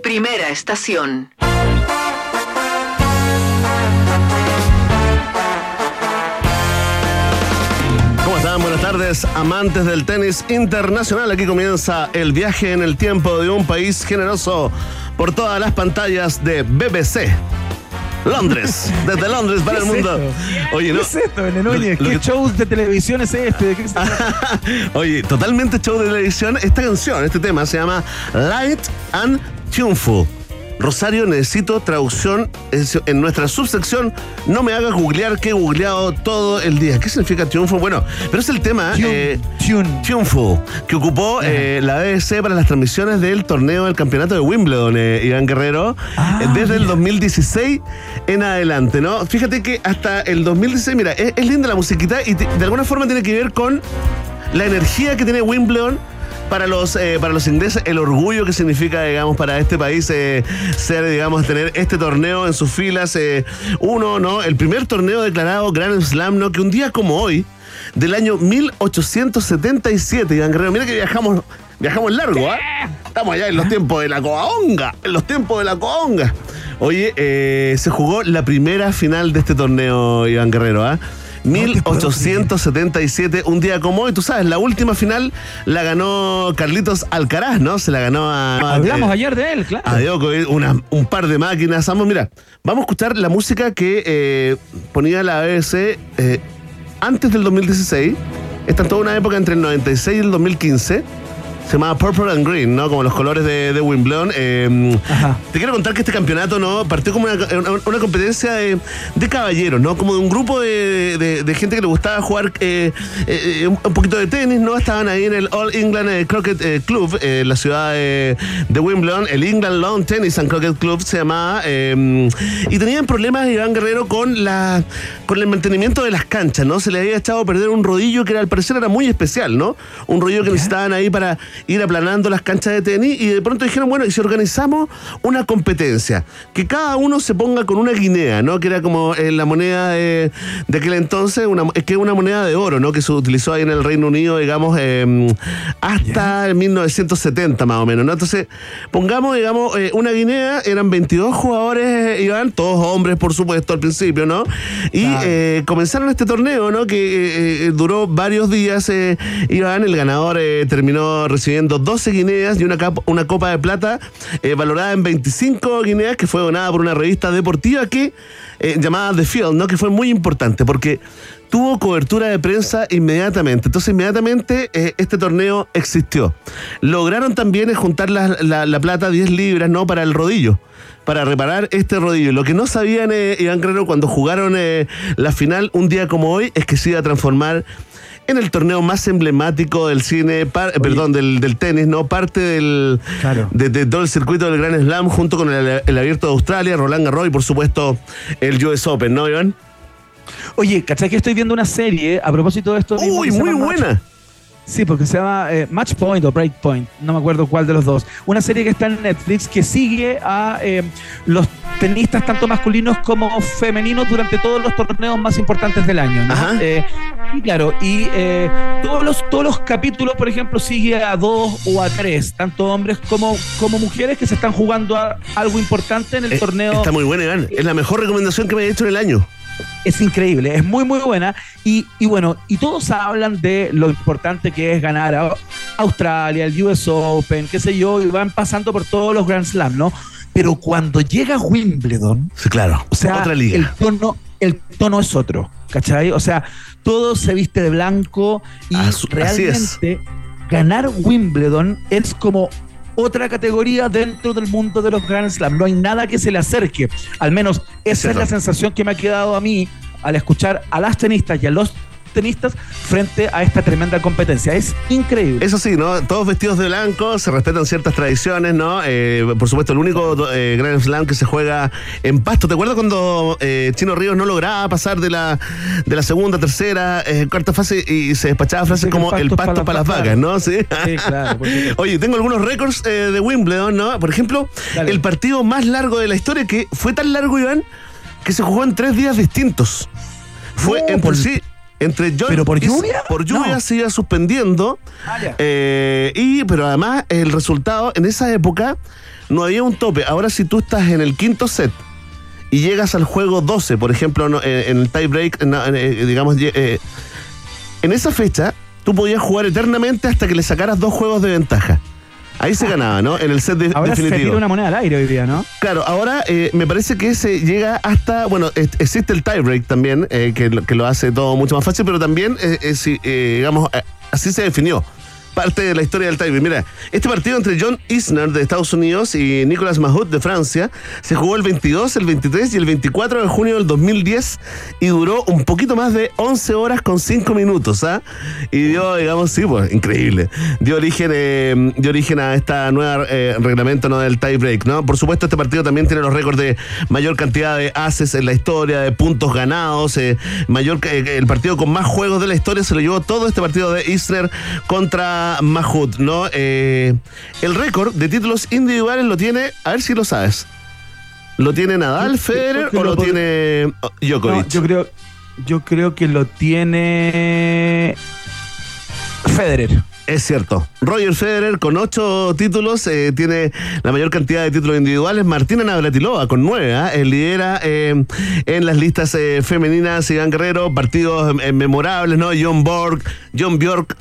Primera estación. Buenas tardes, amantes del tenis internacional. Aquí comienza el viaje en el tiempo de un país generoso por todas las pantallas de BBC. Londres, desde Londres para el ¿Qué es mundo. Oye, no. ¿Qué es esto, lo ¿Qué que- show de televisión es este? ¿De qué se trata? Oye, totalmente show de televisión. Esta canción, este tema se llama Light and Tuneful. Rosario, necesito traducción en nuestra subsección. No me hagas googlear que he googleado todo el día. ¿Qué significa Tuneful? Bueno, pero es el tema eh, Tuneful que ocupó eh, la BBC para las transmisiones del torneo del campeonato de Wimbledon, eh, Iván Guerrero, Ah, desde el 2016 en adelante, ¿no? Fíjate que hasta el 2016, mira, es, es linda la musiquita y te- de alguna forma tiene que ver con la energía que tiene Wimbledon para los eh, para los ingleses, el orgullo que significa, digamos, para este país eh, ser, digamos, tener este torneo en sus filas. eh, uno, ¿no? El primer torneo declarado Grand Slam, ¿no? Que un día como hoy, del año 1877, Iván Guerrero, mira que viajamos, viajamos largo, ¿ah? Estamos allá en los tiempos de la Coaonga, en los tiempos de la Coaonga. Oye, se jugó la primera final de este torneo, Iván Guerrero, ¿ah? 1877, un día como hoy, tú sabes, la última final la ganó Carlitos Alcaraz, ¿no? Se la ganó a... Hablamos eh, ayer de él, claro. a Djokovic, una- un par de máquinas. Vamos, mira, vamos a escuchar la música que eh, ponía la BBC eh, antes del 2016. Esta en toda una época entre el 96 y el 2015. Se llamaba Purple and Green, ¿no? Como los colores de, de Wimbledon. Eh, te quiero contar que este campeonato, ¿no? Partió como una, una- una competencia de, de caballeros, ¿no? Como de un grupo de, gente que le gustaba jugar eh, eh, eh, un poquito de tenis, ¿no? Estaban ahí en el All England Croquet Club, eh, la ciudad de, Wimbledon, el England Lawn Tennis and Croquet Club se llamaba, eh, y tenían problemas Iván Guerrero con la con el mantenimiento de las canchas, ¿no? Se le había echado a perder un rodillo que era, al parecer era muy especial, ¿no? Un rodillo que necesitaban ahí para ir aplanando las canchas de tenis y de pronto dijeron, bueno, y si organizamos una competencia, que cada uno se ponga con una guinea, ¿no? Que era como eh, la moneda de, de aquel entonces, una, es que es una moneda de oro, ¿no? Que se utilizó ahí en el Reino Unido, digamos, eh, hasta el 1970 más o menos, ¿no? Entonces, pongamos, digamos, eh, una guinea, eran 22 jugadores, eh, Iván, todos hombres, por supuesto, al principio, ¿no? Y comenzaron este torneo, ¿no? Que duró varios días, Iván, el ganador terminó recibiendo 12 guineas y una, una copa de plata eh, valorada en 25 guineas que fue donada por una revista deportiva que eh, llamada The Field, ¿no? Que fue muy importante porque tuvo cobertura de prensa inmediatamente. Entonces, inmediatamente eh, este torneo existió. Lograron también juntar la, la- la plata, 10 libras, ¿no? Para el rodillo. Para reparar este rodillo. Lo que no sabían, eh, Iván Guerrero, cuando jugaron la final un día como hoy, es que se iba a transformar en el torneo más emblemático del cine, par- perdón, del, del tenis, ¿no? Parte del de, de todo el circuito del Grand Slam, junto con el, el Abierto de Australia, Roland Garros y, por supuesto, el US Open, ¿no, Iván? Oye, ¿cachai que estoy viendo una serie a propósito de esto? Uy, muy buena. Sí, porque se llama eh, Match Point o Break Point, no me acuerdo cuál de los dos. Una serie que está en Netflix que sigue a eh, los tenistas tanto masculinos como femeninos durante todos los torneos más importantes del año. ¿no? Eh, y claro, y eh, todos, los, todos los capítulos, por ejemplo, sigue a dos o a tres, tanto hombres como, como mujeres que se están jugando a algo importante en el Eh, torneo. Está muy buena, Iván. Es la mejor recomendación que me he hecho en el año. Es increíble, es muy muy buena y, y bueno, y todos hablan de lo importante que es ganar a Australia, el US Open, qué sé yo, y van pasando por todos los Grand Slam, ¿no? Pero cuando llega Wimbledon, Sí, claro. o sea, Otra liga. el tono el tono es otro, ¿cachai? O sea, todo se viste de blanco y realmente ganar Wimbledon es como otra categoría dentro del mundo de los Grand Slam. No hay nada que se le acerque. Al menos esa es la sensación que me ha quedado a mí al escuchar a las tenistas y a los tenistas frente a esta tremenda competencia. Es increíble. Eso sí, ¿no? Todos vestidos de blanco, se respetan ciertas tradiciones, ¿no? Eh, por supuesto, el único eh, Grand Slam que se juega en pasto. ¿Te acuerdas cuando eh, Chino Ríos no lograba pasar de la, de la segunda, tercera, eh, cuarta fase y se despachaba frases Sí, como el pasto para las vacas, ¿no? Sí, Sí, claro. Oye, tengo algunos récords de Wimbledon, ¿no? Por ejemplo, Dale. el partido más largo de la historia, que fue tan largo, Iván, que se jugó en tres días distintos. Fue Oh, entre por- sí. Entre John- ¿Pero por lluvia? Por lluvia No. se iba suspendiendo. Ah. Eh, y, pero además, el resultado, en esa época, no había un tope. Ahora, si tú estás en el quinto set y llegas al juego 12, por ejemplo, no, eh, en el tie break, no, eh, digamos, en esa fecha, tú podías jugar eternamente hasta que le sacaras dos juegos de ventaja. Ahí se ganaba, ¿no? En el set de- Ahora se definitivo. tira una moneda al aire hoy día, ¿no? Claro, ahora eh, me parece que se llega hasta, bueno, es- existe el tiebreak también, eh, que, lo- que lo hace todo mucho más fácil, pero también, eh, eh, si, eh, digamos, eh, así se definió. Parte de la historia del tiebreak. Mira, este partido entre John Isner de Estados Unidos y Nicolas Mahut de Francia se jugó el 22, el 23 y el 24 de junio del 2010 y duró un poquito más de 11 horas con 5 minutos, ¿ah? Y dio, digamos, sí, pues, increíble. Dio origen, eh, dio origen a esta nueva eh, reglamento ¿no? del tiebreak, ¿no? Por supuesto, este partido también tiene los récords de mayor cantidad de haces en la historia, de puntos ganados, eh, mayor eh, el partido con más juegos de la historia se lo llevó todo este partido de Isner contra Mahut, ¿no? Eh, el récord de títulos individuales lo tiene, a ver si lo sabes. ¿Lo tiene Nadal, Federer o lo tiene oh, Djokovic? No, yo creo, yo creo que lo tiene Federer. Es cierto. Roger Federer con ocho títulos eh, tiene la mayor cantidad de títulos individuales. Martina Navratilova con nueve. ¿ah? Eh, lidera eh, en las listas femeninas. Iván Guerrero, partidos memorables, ¿no? John Borg, John Bjork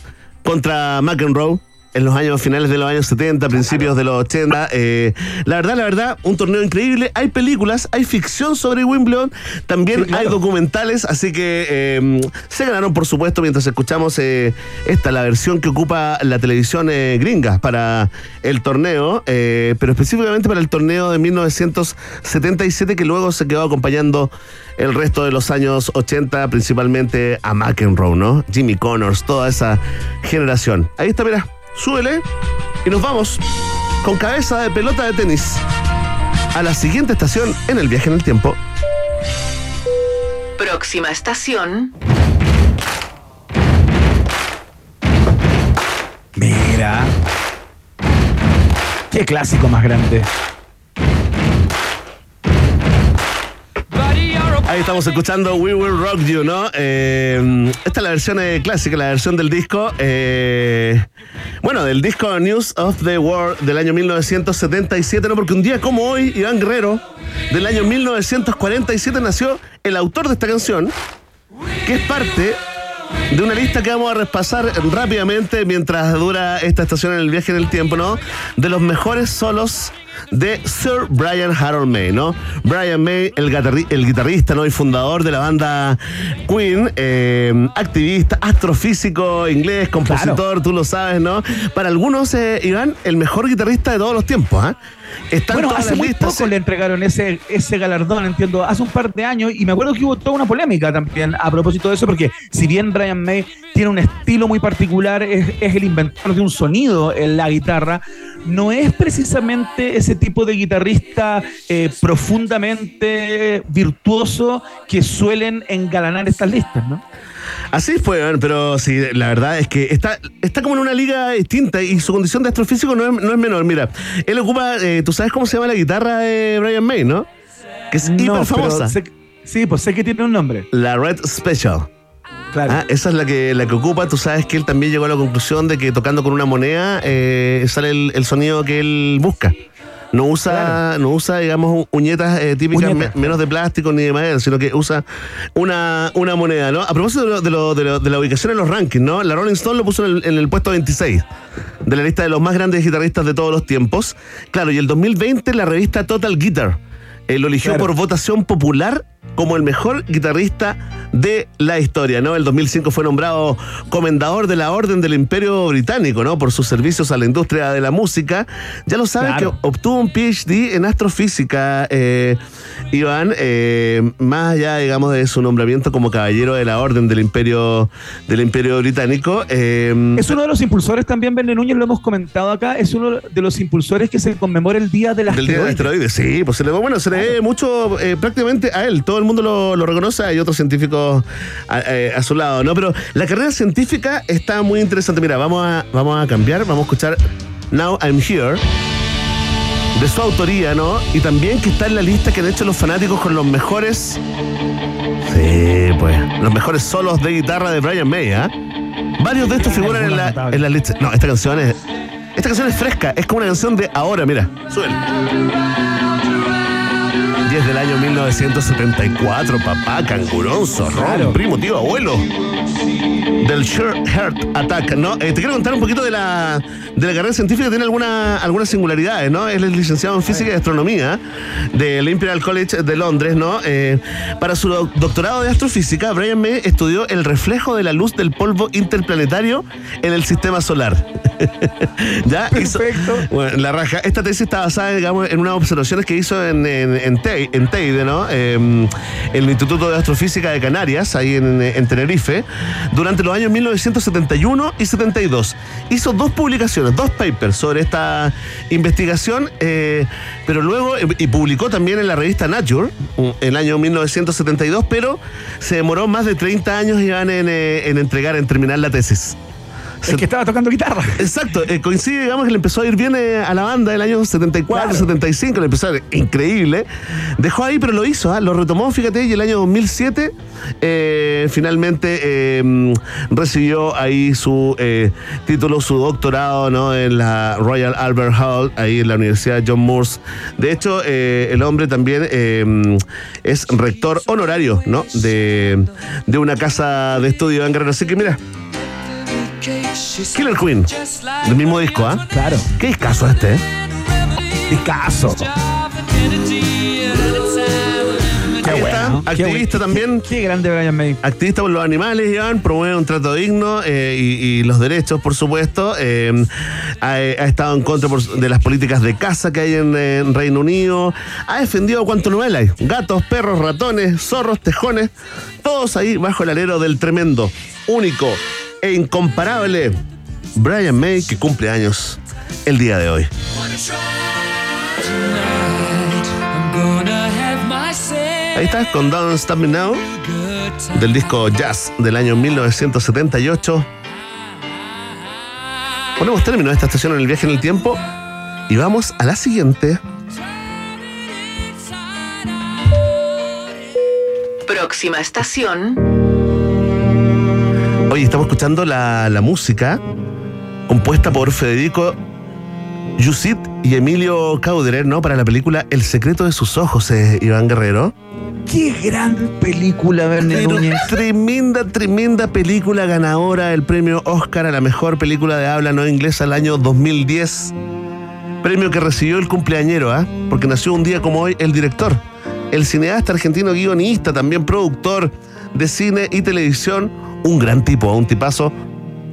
contra McEnroe. En los años finales de los años 70, principios de los 80. eh, la verdad, la verdad, un torneo increíble. Hay películas, hay ficción sobre Wimbledon, también hay documentales, así que eh, se ganaron, por supuesto, mientras escuchamos eh, esta, la versión que ocupa la televisión eh, gringa para el torneo, eh, pero específicamente para el torneo de 1977, que luego se quedó acompañando el resto de los años 80, principalmente a McEnroe, ¿no? Jimmy Connors, toda esa generación. Ahí está, mira, súbele y nos vamos con cabeza de pelota de tenis a la siguiente estación en el viaje en el tiempo. Próxima estación. Mira. Qué clásico más grande. Ahí estamos escuchando We Will Rock You, ¿no? Eh, esta es la versión eh, clásica, la versión del disco. eh, bueno, del disco News of the World del año 1977, ¿no? Porque un día como hoy, Iván Guerrero, del año 1947, nació el autor de esta canción, que es parte de una lista que vamos a repasar rápidamente mientras dura esta estación en el viaje en el tiempo, ¿no? De los mejores solos de Sir Brian Harold May, ¿no? Brian May, el, guitarri- el guitarrista, ¿no? Y fundador de la banda Queen, eh, activista, astrofísico inglés, compositor, tú lo sabes, ¿no? Para algunos, eh, Iván, el mejor guitarrista de todos los tiempos, ¿ah? Están bueno, hace muy listas. poco le entregaron ese, ese galardón, entiendo, hace un par de años, y me acuerdo que hubo toda una polémica también a propósito de eso, porque si bien Brian May tiene un estilo muy particular, es, es el inventor de un sonido en la guitarra, no es precisamente ese tipo de guitarrista eh, profundamente virtuoso que suelen engalanar estas listas, ¿no? Así fue, pero sí, la verdad es que está, está como en una liga distinta y su condición de astrofísico no es, no es menor. Mira, él ocupa, eh, tú sabes cómo se llama la guitarra de Brian May, ¿no? Que es No, hiper famosa. sé sí, pues sé que tiene un nombre. La Red Special. Claro. Ah, esa es la que, la que ocupa. Tú sabes que él también llegó a la conclusión de que tocando con una moneda eh, sale el, el sonido que él busca. No usa, no usa, digamos, uñetas eh, típicas me- menos de plástico ni de madera, sino que usa una, una moneda, ¿no? A propósito de, lo- de, lo- de lo- de la ubicación en los rankings, ¿no? La Rolling Stone lo puso en el, en el puesto 26 de la lista de los más grandes guitarristas de todos los tiempos. Claro, y el 2020 la revista Total Guitar eh, lo eligió Claro. por votación popular como el mejor guitarrista de la historia, ¿no? El 2005 fue nombrado comendador de la Orden del Imperio Británico, ¿no? Por sus servicios a la industria de la música. Ya lo saben Claro. que obtuvo un PhD en astrofísica, eh, Iván, eh, más allá, digamos, de su nombramiento como caballero de la Orden del Imperio, del Imperio Británico. eh, Es uno de los impulsores también, Berne Núñez, lo hemos comentado acá, es uno de los impulsores que se conmemora el Día del Del día del Asteroide. asteroide, sí, pues se le, bueno, se le debe mucho prácticamente a él. Todo el mundo lo, lo reconoce, hay otros científicos a, eh, a su lado, ¿no? Pero la carrera científica está muy interesante. Mira, vamos a, vamos a cambiar, vamos a escuchar Now I'm Here, de su autoría, ¿no? Y también que está en la lista que han hecho los fanáticos con los mejores. Sí, pues, los mejores solos de guitarra de Brian May, ¿ah? Varios de estos figuran en la, en la lista. No, esta canción es. Esta canción es fresca, es como una canción de ahora, mira. Súbela. Y es del año 1974, papá, cangurón, zorrón, Claro. primo, tío, abuelo. Del Sure Heart Attack, ¿no? Eh, te quiero contar un poquito de la, de la carrera científica, tiene alguna, algunas singularidades, ¿no? Él es licenciado en física y astronomía del Imperial College de Londres, ¿no? Eh, para su doc- doctorado de astrofísica, Brian May estudió el reflejo de la luz del polvo interplanetario en el sistema solar. ¿Ya? Perfecto. bueno, la raja. Esta tesis está basada, digamos, en unas observaciones que hizo en, en, en, En Teide, ¿no? Eh, el Instituto de Astrofísica de Canarias, ahí en, en Tenerife, durante los años 1971 y 72. Hizo dos publicaciones, dos papers sobre esta investigación, eh, pero luego, eh, y publicó también en la revista Nature, el año 1972, pero se demoró más de 30 años, en, eh, en entregar, en terminar la tesis. Es que estaba tocando guitarra. Exacto, eh, coincide, digamos, que le empezó a ir bien eh, a la banda el año 74, 75, le empezó a ir increíble. Dejó ahí, pero lo hizo, ¿ah? lo retomó, fíjate, y el año 2007 eh, finalmente eh, mm, recibió ahí su eh, título, su doctorado, ¿no? En la Royal Albert Hall, ahí en la Universidad John Moores. De hecho, eh, el hombre también eh, mm, es rector honorario, ¿no? De, de una casa de estudio en Guerrero. Así que mira, Killer Queen, del mismo disco, ¿ah? Claro. ¿Qué discazo este, eh? Discazo. Ahí está, activista también. Qué, grande Brian May. Activista por los animales, Iván, promueve un trato digno eh, y, y los derechos, por supuesto. Eh, ha, ha estado en contra por- de las políticas de caza que hay en, en Reino Unido. Ha defendido cuánto novela hay. Gatos, perros, ratones, zorros, tejones. Todos ahí bajo el alero del tremendo, único e incomparable Brian May, que cumple años el día de hoy. Ahí está, con Don't Stop Me Now, del disco Jazz del año 1978. Ponemos término a esta estación en el viaje en el tiempo y vamos a la siguiente. Próxima estación. Oye, estamos escuchando la, la música compuesta por Federico Yusit y Emilio Cauderer, ¿no? Para la película El secreto de sus ojos, eh, Iván Guerrero. Qué gran película, Verne Núñez. tremenda, tremenda película ganadora del premio Oscar a la mejor película de habla no inglesa al año 2010. Premio que recibió el cumpleañero, ¿ah? Porque nació un día como hoy el director. El cineasta argentino guionista, también productor de cine y televisión. Un gran tipo, un tipazo.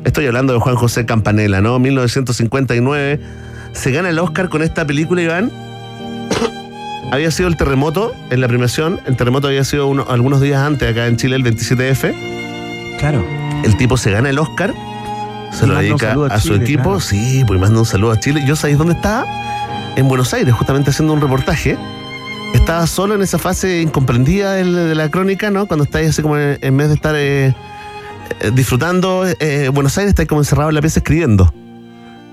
Estoy hablando de Juan José Campanella, ¿no? 1959. Se gana el Oscar con esta película, Iván había sido el terremoto en la premiación. El terremoto había sido uno- algunos días antes acá en Chile, el 27F. Claro. El tipo se gana el Oscar, se Y lo dedica a a, su Chile, equipo. claro. Sí, pues manda un saludo a Chile. Yo sabéis dónde estaba? En Buenos Aires, justamente haciendo un reportaje. Estaba solo en esa fase incomprendida de, la crónica, ¿no? Cuando estáis así como en, en vez de estar eh, disfrutando eh, Buenos Aires, estáis como encerrado en la pieza escribiendo.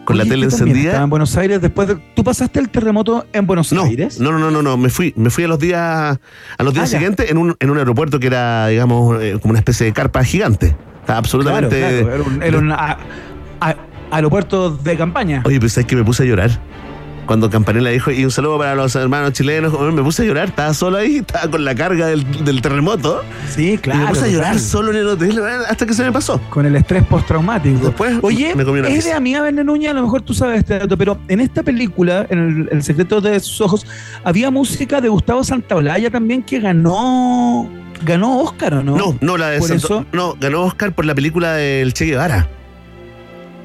Con la tele encendida. estabas en Buenos Aires después de. ¿Tú pasaste el terremoto en Buenos No, Aires? no, no, no, no, no, me fui, me fui a los días, a los días Ah, siguientes en un, en un aeropuerto que era, digamos, eh, como una especie de carpa gigante. Estaba absolutamente. Claro, claro, Era un, era un a- a- aeropuerto de campaña. Oye, pues es que me puse a llorar. Cuando Campanella dijo, y un saludo para los hermanos chilenos, me puse a llorar, estaba solo ahí, estaba con la carga del, del terremoto. Sí, claro. y me puse a llorar solo en el hotel hasta que se me pasó. Con el estrés postraumático. Después Oye, me comí una es pizza. de amiga Núñez, a lo mejor tú sabes este dato, pero en esta película, en el, El secreto de sus ojos, había música de Gustavo Santaolalla también que ganó ganó Oscar, ¿o no? No, no, la de Por Santo- eso- No, ganó Oscar por la película del Che Guevara.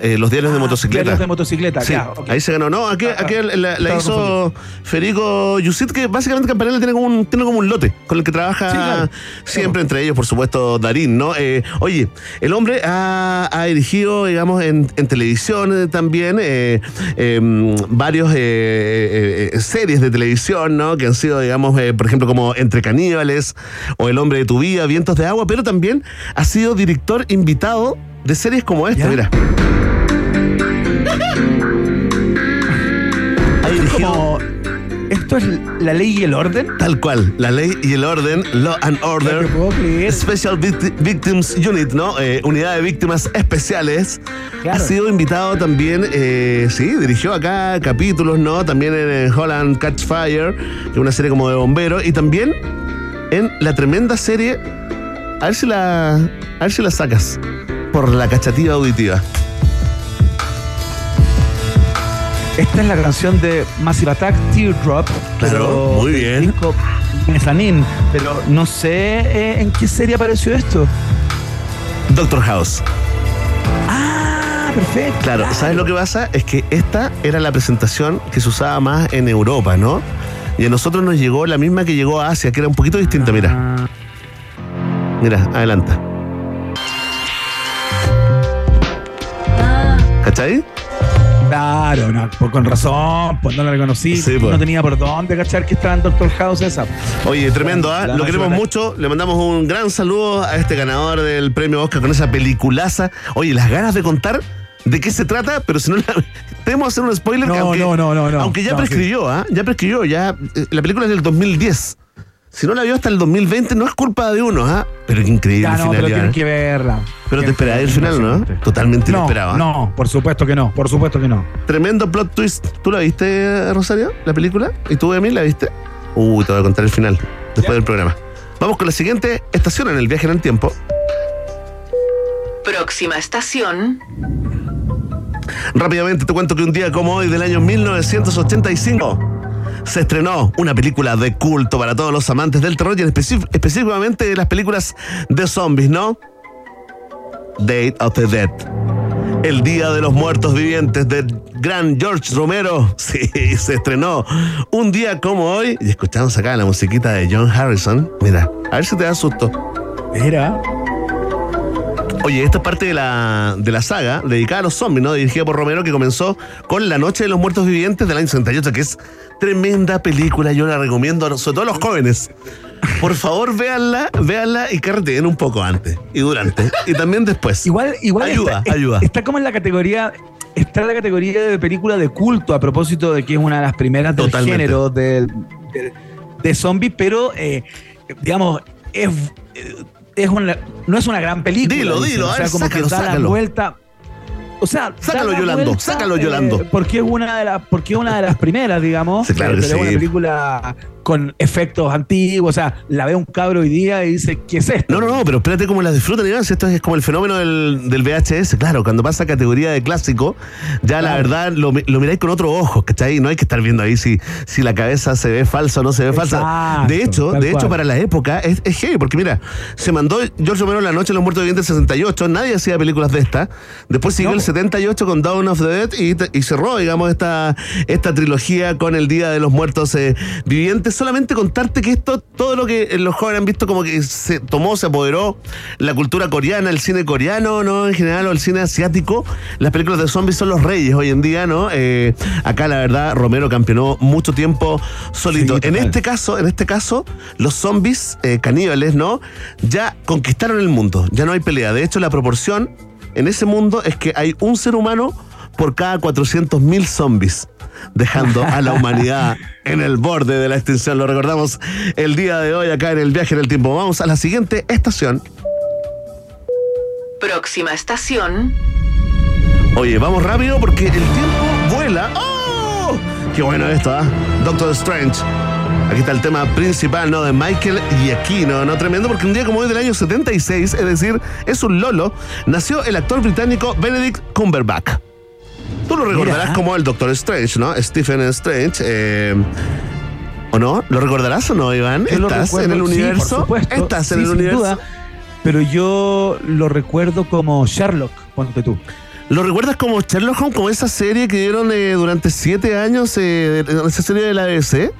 Eh, los diarios de motocicleta. Diarios de motocicleta, Sí, ya, ahí se ganó. No, aquí, Ah, ah, aquí la, la estaba hizo Federico Yusit, que básicamente Campanella tiene como un, tiene como un lote con el que trabaja Sí, claro. siempre, entre ellos, por supuesto, Darín, ¿no? Eh, oye, el hombre ha, ha dirigido, digamos, en, en televisión eh, también eh, eh, varios series de televisión, ¿no? Que han sido, digamos, por ejemplo, como Entre Caníbales o El hombre de tu vida, Vientos de agua, pero también ha sido director invitado de series como esta, ¿Ya? mira. Ha Esto es dirigido esto ¿Esto es la ley y el orden? Tal cual, la ley y el orden, Law and Order, Special Vict- Victims Unit, ¿no? Eh, unidad de víctimas especiales. Claro. Ha sido invitado también, eh, sí, dirigió acá capítulos, ¿no? También en Holland Catch Fire, que es una serie como de bomberos, y también en la tremenda serie, a ver si la, a ver si la sacas, por la cachativa auditiva. Esta es la canción de Massive Attack, Teardrop. Claro, muy bien. disco Mezzanine, pero no sé eh, en qué serie apareció esto. Doctor House. Ah, perfecto. Claro, ¿sabes lo que pasa? Es que esta era la presentación que se usaba más en Europa, ¿no? Y a nosotros nos llegó la misma que llegó a Asia, que era un poquito distinta, mira. Mira, adelanta. ¿Cachai? Claro, no, pues con razón, pues no la reconocí. Sí, pues. No tenía por dónde cachar que estaba en Doctor House esa. Oye, tremendo, ¿ah? Lo queremos mucho. Le mandamos un gran saludo a este ganador del premio Oscar con esa peliculaza. Oye, las ganas de contar de qué se trata, pero si no la. Tenemos que hacer un spoiler que No, aunque, no, no, no, no. aunque ya prescribió, ¿ah? Ya prescribió, ya. eh, La película es del 2010. Si no la vio hasta el 2020, no es culpa de uno, ¿ah? Pero qué increíble Ya, el no, final. pero ya, tienen ¿eh? que verla. Pero te esperabas el final, ¿no? Totalmente No, inesperado. ¿ah? no, por supuesto que no, por supuesto que no. Tremendo plot twist. ¿Tú la viste, Rosario? ¿La película? ¿Y tú, Emil, la viste? Uy, te voy a contar el final después del programa. Vamos con la siguiente estación en el viaje en el tiempo. Próxima estación. Rápidamente te cuento que un día como hoy del año 1985 se estrenó una película de culto para todos los amantes del terror y específicamente de las películas de zombies, ¿no? Date of the Dead. El Día de los Muertos Vivientes de gran George Romero. Sí, se estrenó un día como hoy. Y escuchamos acá la musiquita de John Harrison. Mira, a ver si te da susto. Mira. Oye, esta es parte de la, de la saga dedicada a los zombies, ¿no? Dirigida por Romero, que comenzó con La Noche de los Muertos Vivientes del año 68, que es tremenda película. Yo la recomiendo, sobre todo a los jóvenes. Por favor, véanla, véanla y carreteen un poco antes y durante. Y también después. Igual, igual Ayuda, está, ayuda. Está como en la categoría. Está en la categoría de película de culto a propósito de que es una de las primeras del Totalmente. género del- del- de, zombies, pero eh, digamos, es, eh, es una, no es una gran película. Dilo, dicen. dilo, o a sea, ver, como sácalo, que da la sácalo. vuelta. O sea, Sácalo, la Yolando, vuelta, sácalo, eh, Yolando. porque es una de las, porque es una de las primeras, digamos. Sí, claro eh, que pero es una sí. película con efectos antiguos. O sea, la ve un cabro hoy día y dice, ¿qué es esto? No, no, no, pero espérate cómo la disfrutan, Iván. Esto es como el fenómeno del, del VHS. Claro, cuando pasa a categoría de clásico, ya la verdad lo, mi- lo miráis con otro ojo, ¿cachai? No hay que estar viendo ahí si, si la cabeza se ve falsa o no se ve falsa. De hecho, de hecho, cual. para la época es, es heavy, porque mira, se mandó George Romero La Noche de los Muertos Vivientes 68, nadie hacía películas de esta. Después siguió el 78 con Dawn of the Dead y, y cerró, digamos, esta, esta trilogía con El Día de los Muertos eh, Vivientes. Solamente contarte que esto, todo lo que eh, los jóvenes han visto como que se tomó, se apoderó la cultura coreana, el cine coreano, ¿no? En general, o el cine asiático. Las películas de zombies son los reyes hoy en día, ¿no? Eh, acá, la verdad, Romero campeonó mucho tiempo solito. Sí, en este caso, en este caso, los zombies eh, caníbales, ¿no? Ya conquistaron el mundo. Ya no hay pelea. De hecho, la proporción en ese mundo es que hay un ser humano por cada 400.000 zombies, dejando a la humanidad en el borde de la extinción. Lo recordamos el día de hoy acá en el viaje en el tiempo. Vamos a la siguiente estación. Próxima estación. Oye, vamos rápido porque el tiempo vuela. ¡Oh! Qué bueno esto, ¿ah? Doctor Strange. Aquí está el tema principal, ¿no? De Michael Giacchino, ¿no? Tremendo porque un día como hoy del año 76, es decir, es un lolo, nació el actor británico Benedict Cumberbatch. Tú lo recordarás Mira. como el Doctor Strange, ¿no? Stephen Strange. eh, ¿O no? ¿Lo recordarás o no, Iván? Yo ¿Estás en el sí, universo? supuesto, ¿Estás en sí, el sin universo? duda, pero yo lo recuerdo como Sherlock, ponte tú. ¿Lo recuerdas como Sherlock Holmes, como esa serie que dieron eh, durante siete años, eh, esa serie de la ABC?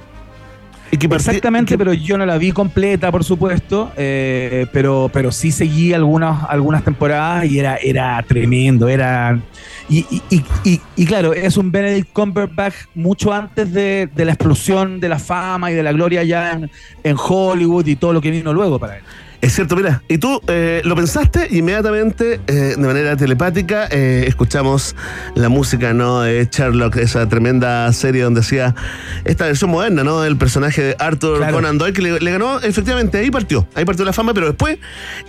Y que partí- Exactamente, pero yo no la vi completa, por supuesto, eh, pero, pero sí seguí algunas, algunas temporadas y era, era tremendo, era... Y, y- y- claro, es un Benedict Cumberbatch mucho antes de, de la explosión de la fama y de la gloria ya en, en Hollywood y todo lo que vino luego para él. Es cierto, mira, y tú eh, lo pensaste y inmediatamente, eh, de manera telepática, eh, escuchamos la música ¿no? de Sherlock, esa tremenda serie donde hacía esta versión moderna, ¿no? Del personaje de Arthur Claro. Conan Doyle, que le, le ganó, efectivamente, ahí partió, ahí partió la fama, pero después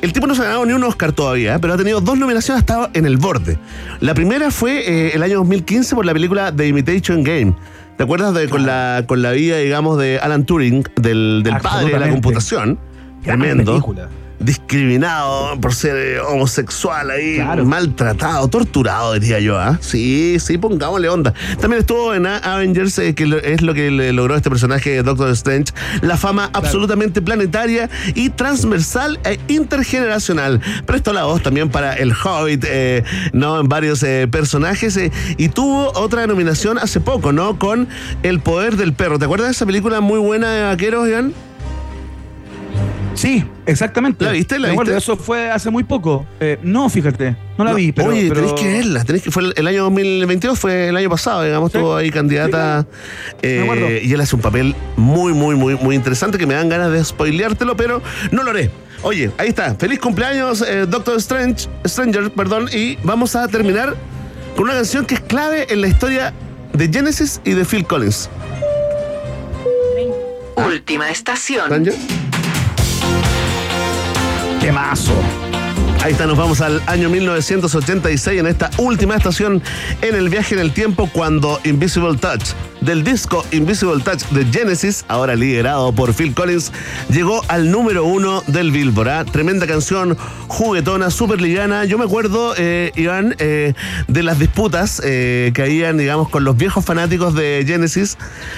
el tipo no se ha ganado ni un Oscar todavía, pero ha tenido dos nominaciones, ha estado en el borde. La primera fue el año 2015 por la película The Imitation Game. ¿Te acuerdas de con la con la vida, digamos, de Alan Turing, del, del padre de la computación? Gran Tremendo. película. Discriminado por ser eh, homosexual ahí, Claro. maltratado, torturado, diría yo, ¿ah? Sí, sí, pongámosle onda. También estuvo en Avengers, eh, que es lo que le logró este personaje Doctor Strange, la fama absolutamente planetaria y transversal e intergeneracional. Prestó la voz también para El Hobbit, eh, ¿no? En varios eh, personajes, eh, y tuvo otra nominación hace poco, ¿no? Con El Poder del Perro. ¿Te acuerdas de esa película muy buena de vaqueros, Iván? Sí, exactamente. ¿La viste? ¿La viste? Eso fue hace muy poco. Eh, no, fíjate, no la vi, pero. Oye, pero- tenés que verla, tenés que, fue el, el año 2022, fue el año pasado, digamos, Sí. estuvo ahí candidata. eh, Me acuerdo. y él hace un papel muy, muy, muy, muy interesante que me dan ganas de spoileártelo, pero no lo haré. Oye, ahí está. Feliz cumpleaños, eh, Doctor Strange, Stranger, perdón, y vamos a terminar con una canción que es clave en la historia de Genesis y de Phil Collins. Última estación. ¡Qué mazo! Ahí está, nos vamos al año 1986 en esta última estación en el viaje en el tiempo cuando Invisible Touch del disco Invisible Touch de Genesis, ahora liderado por Phil Collins, llegó al número uno del Billboard. ¿ah? Tremenda canción, juguetona, súper liviana. Yo me acuerdo, eh, Iván, eh, de las disputas eh, que habían, digamos, con los viejos fanáticos de Genesis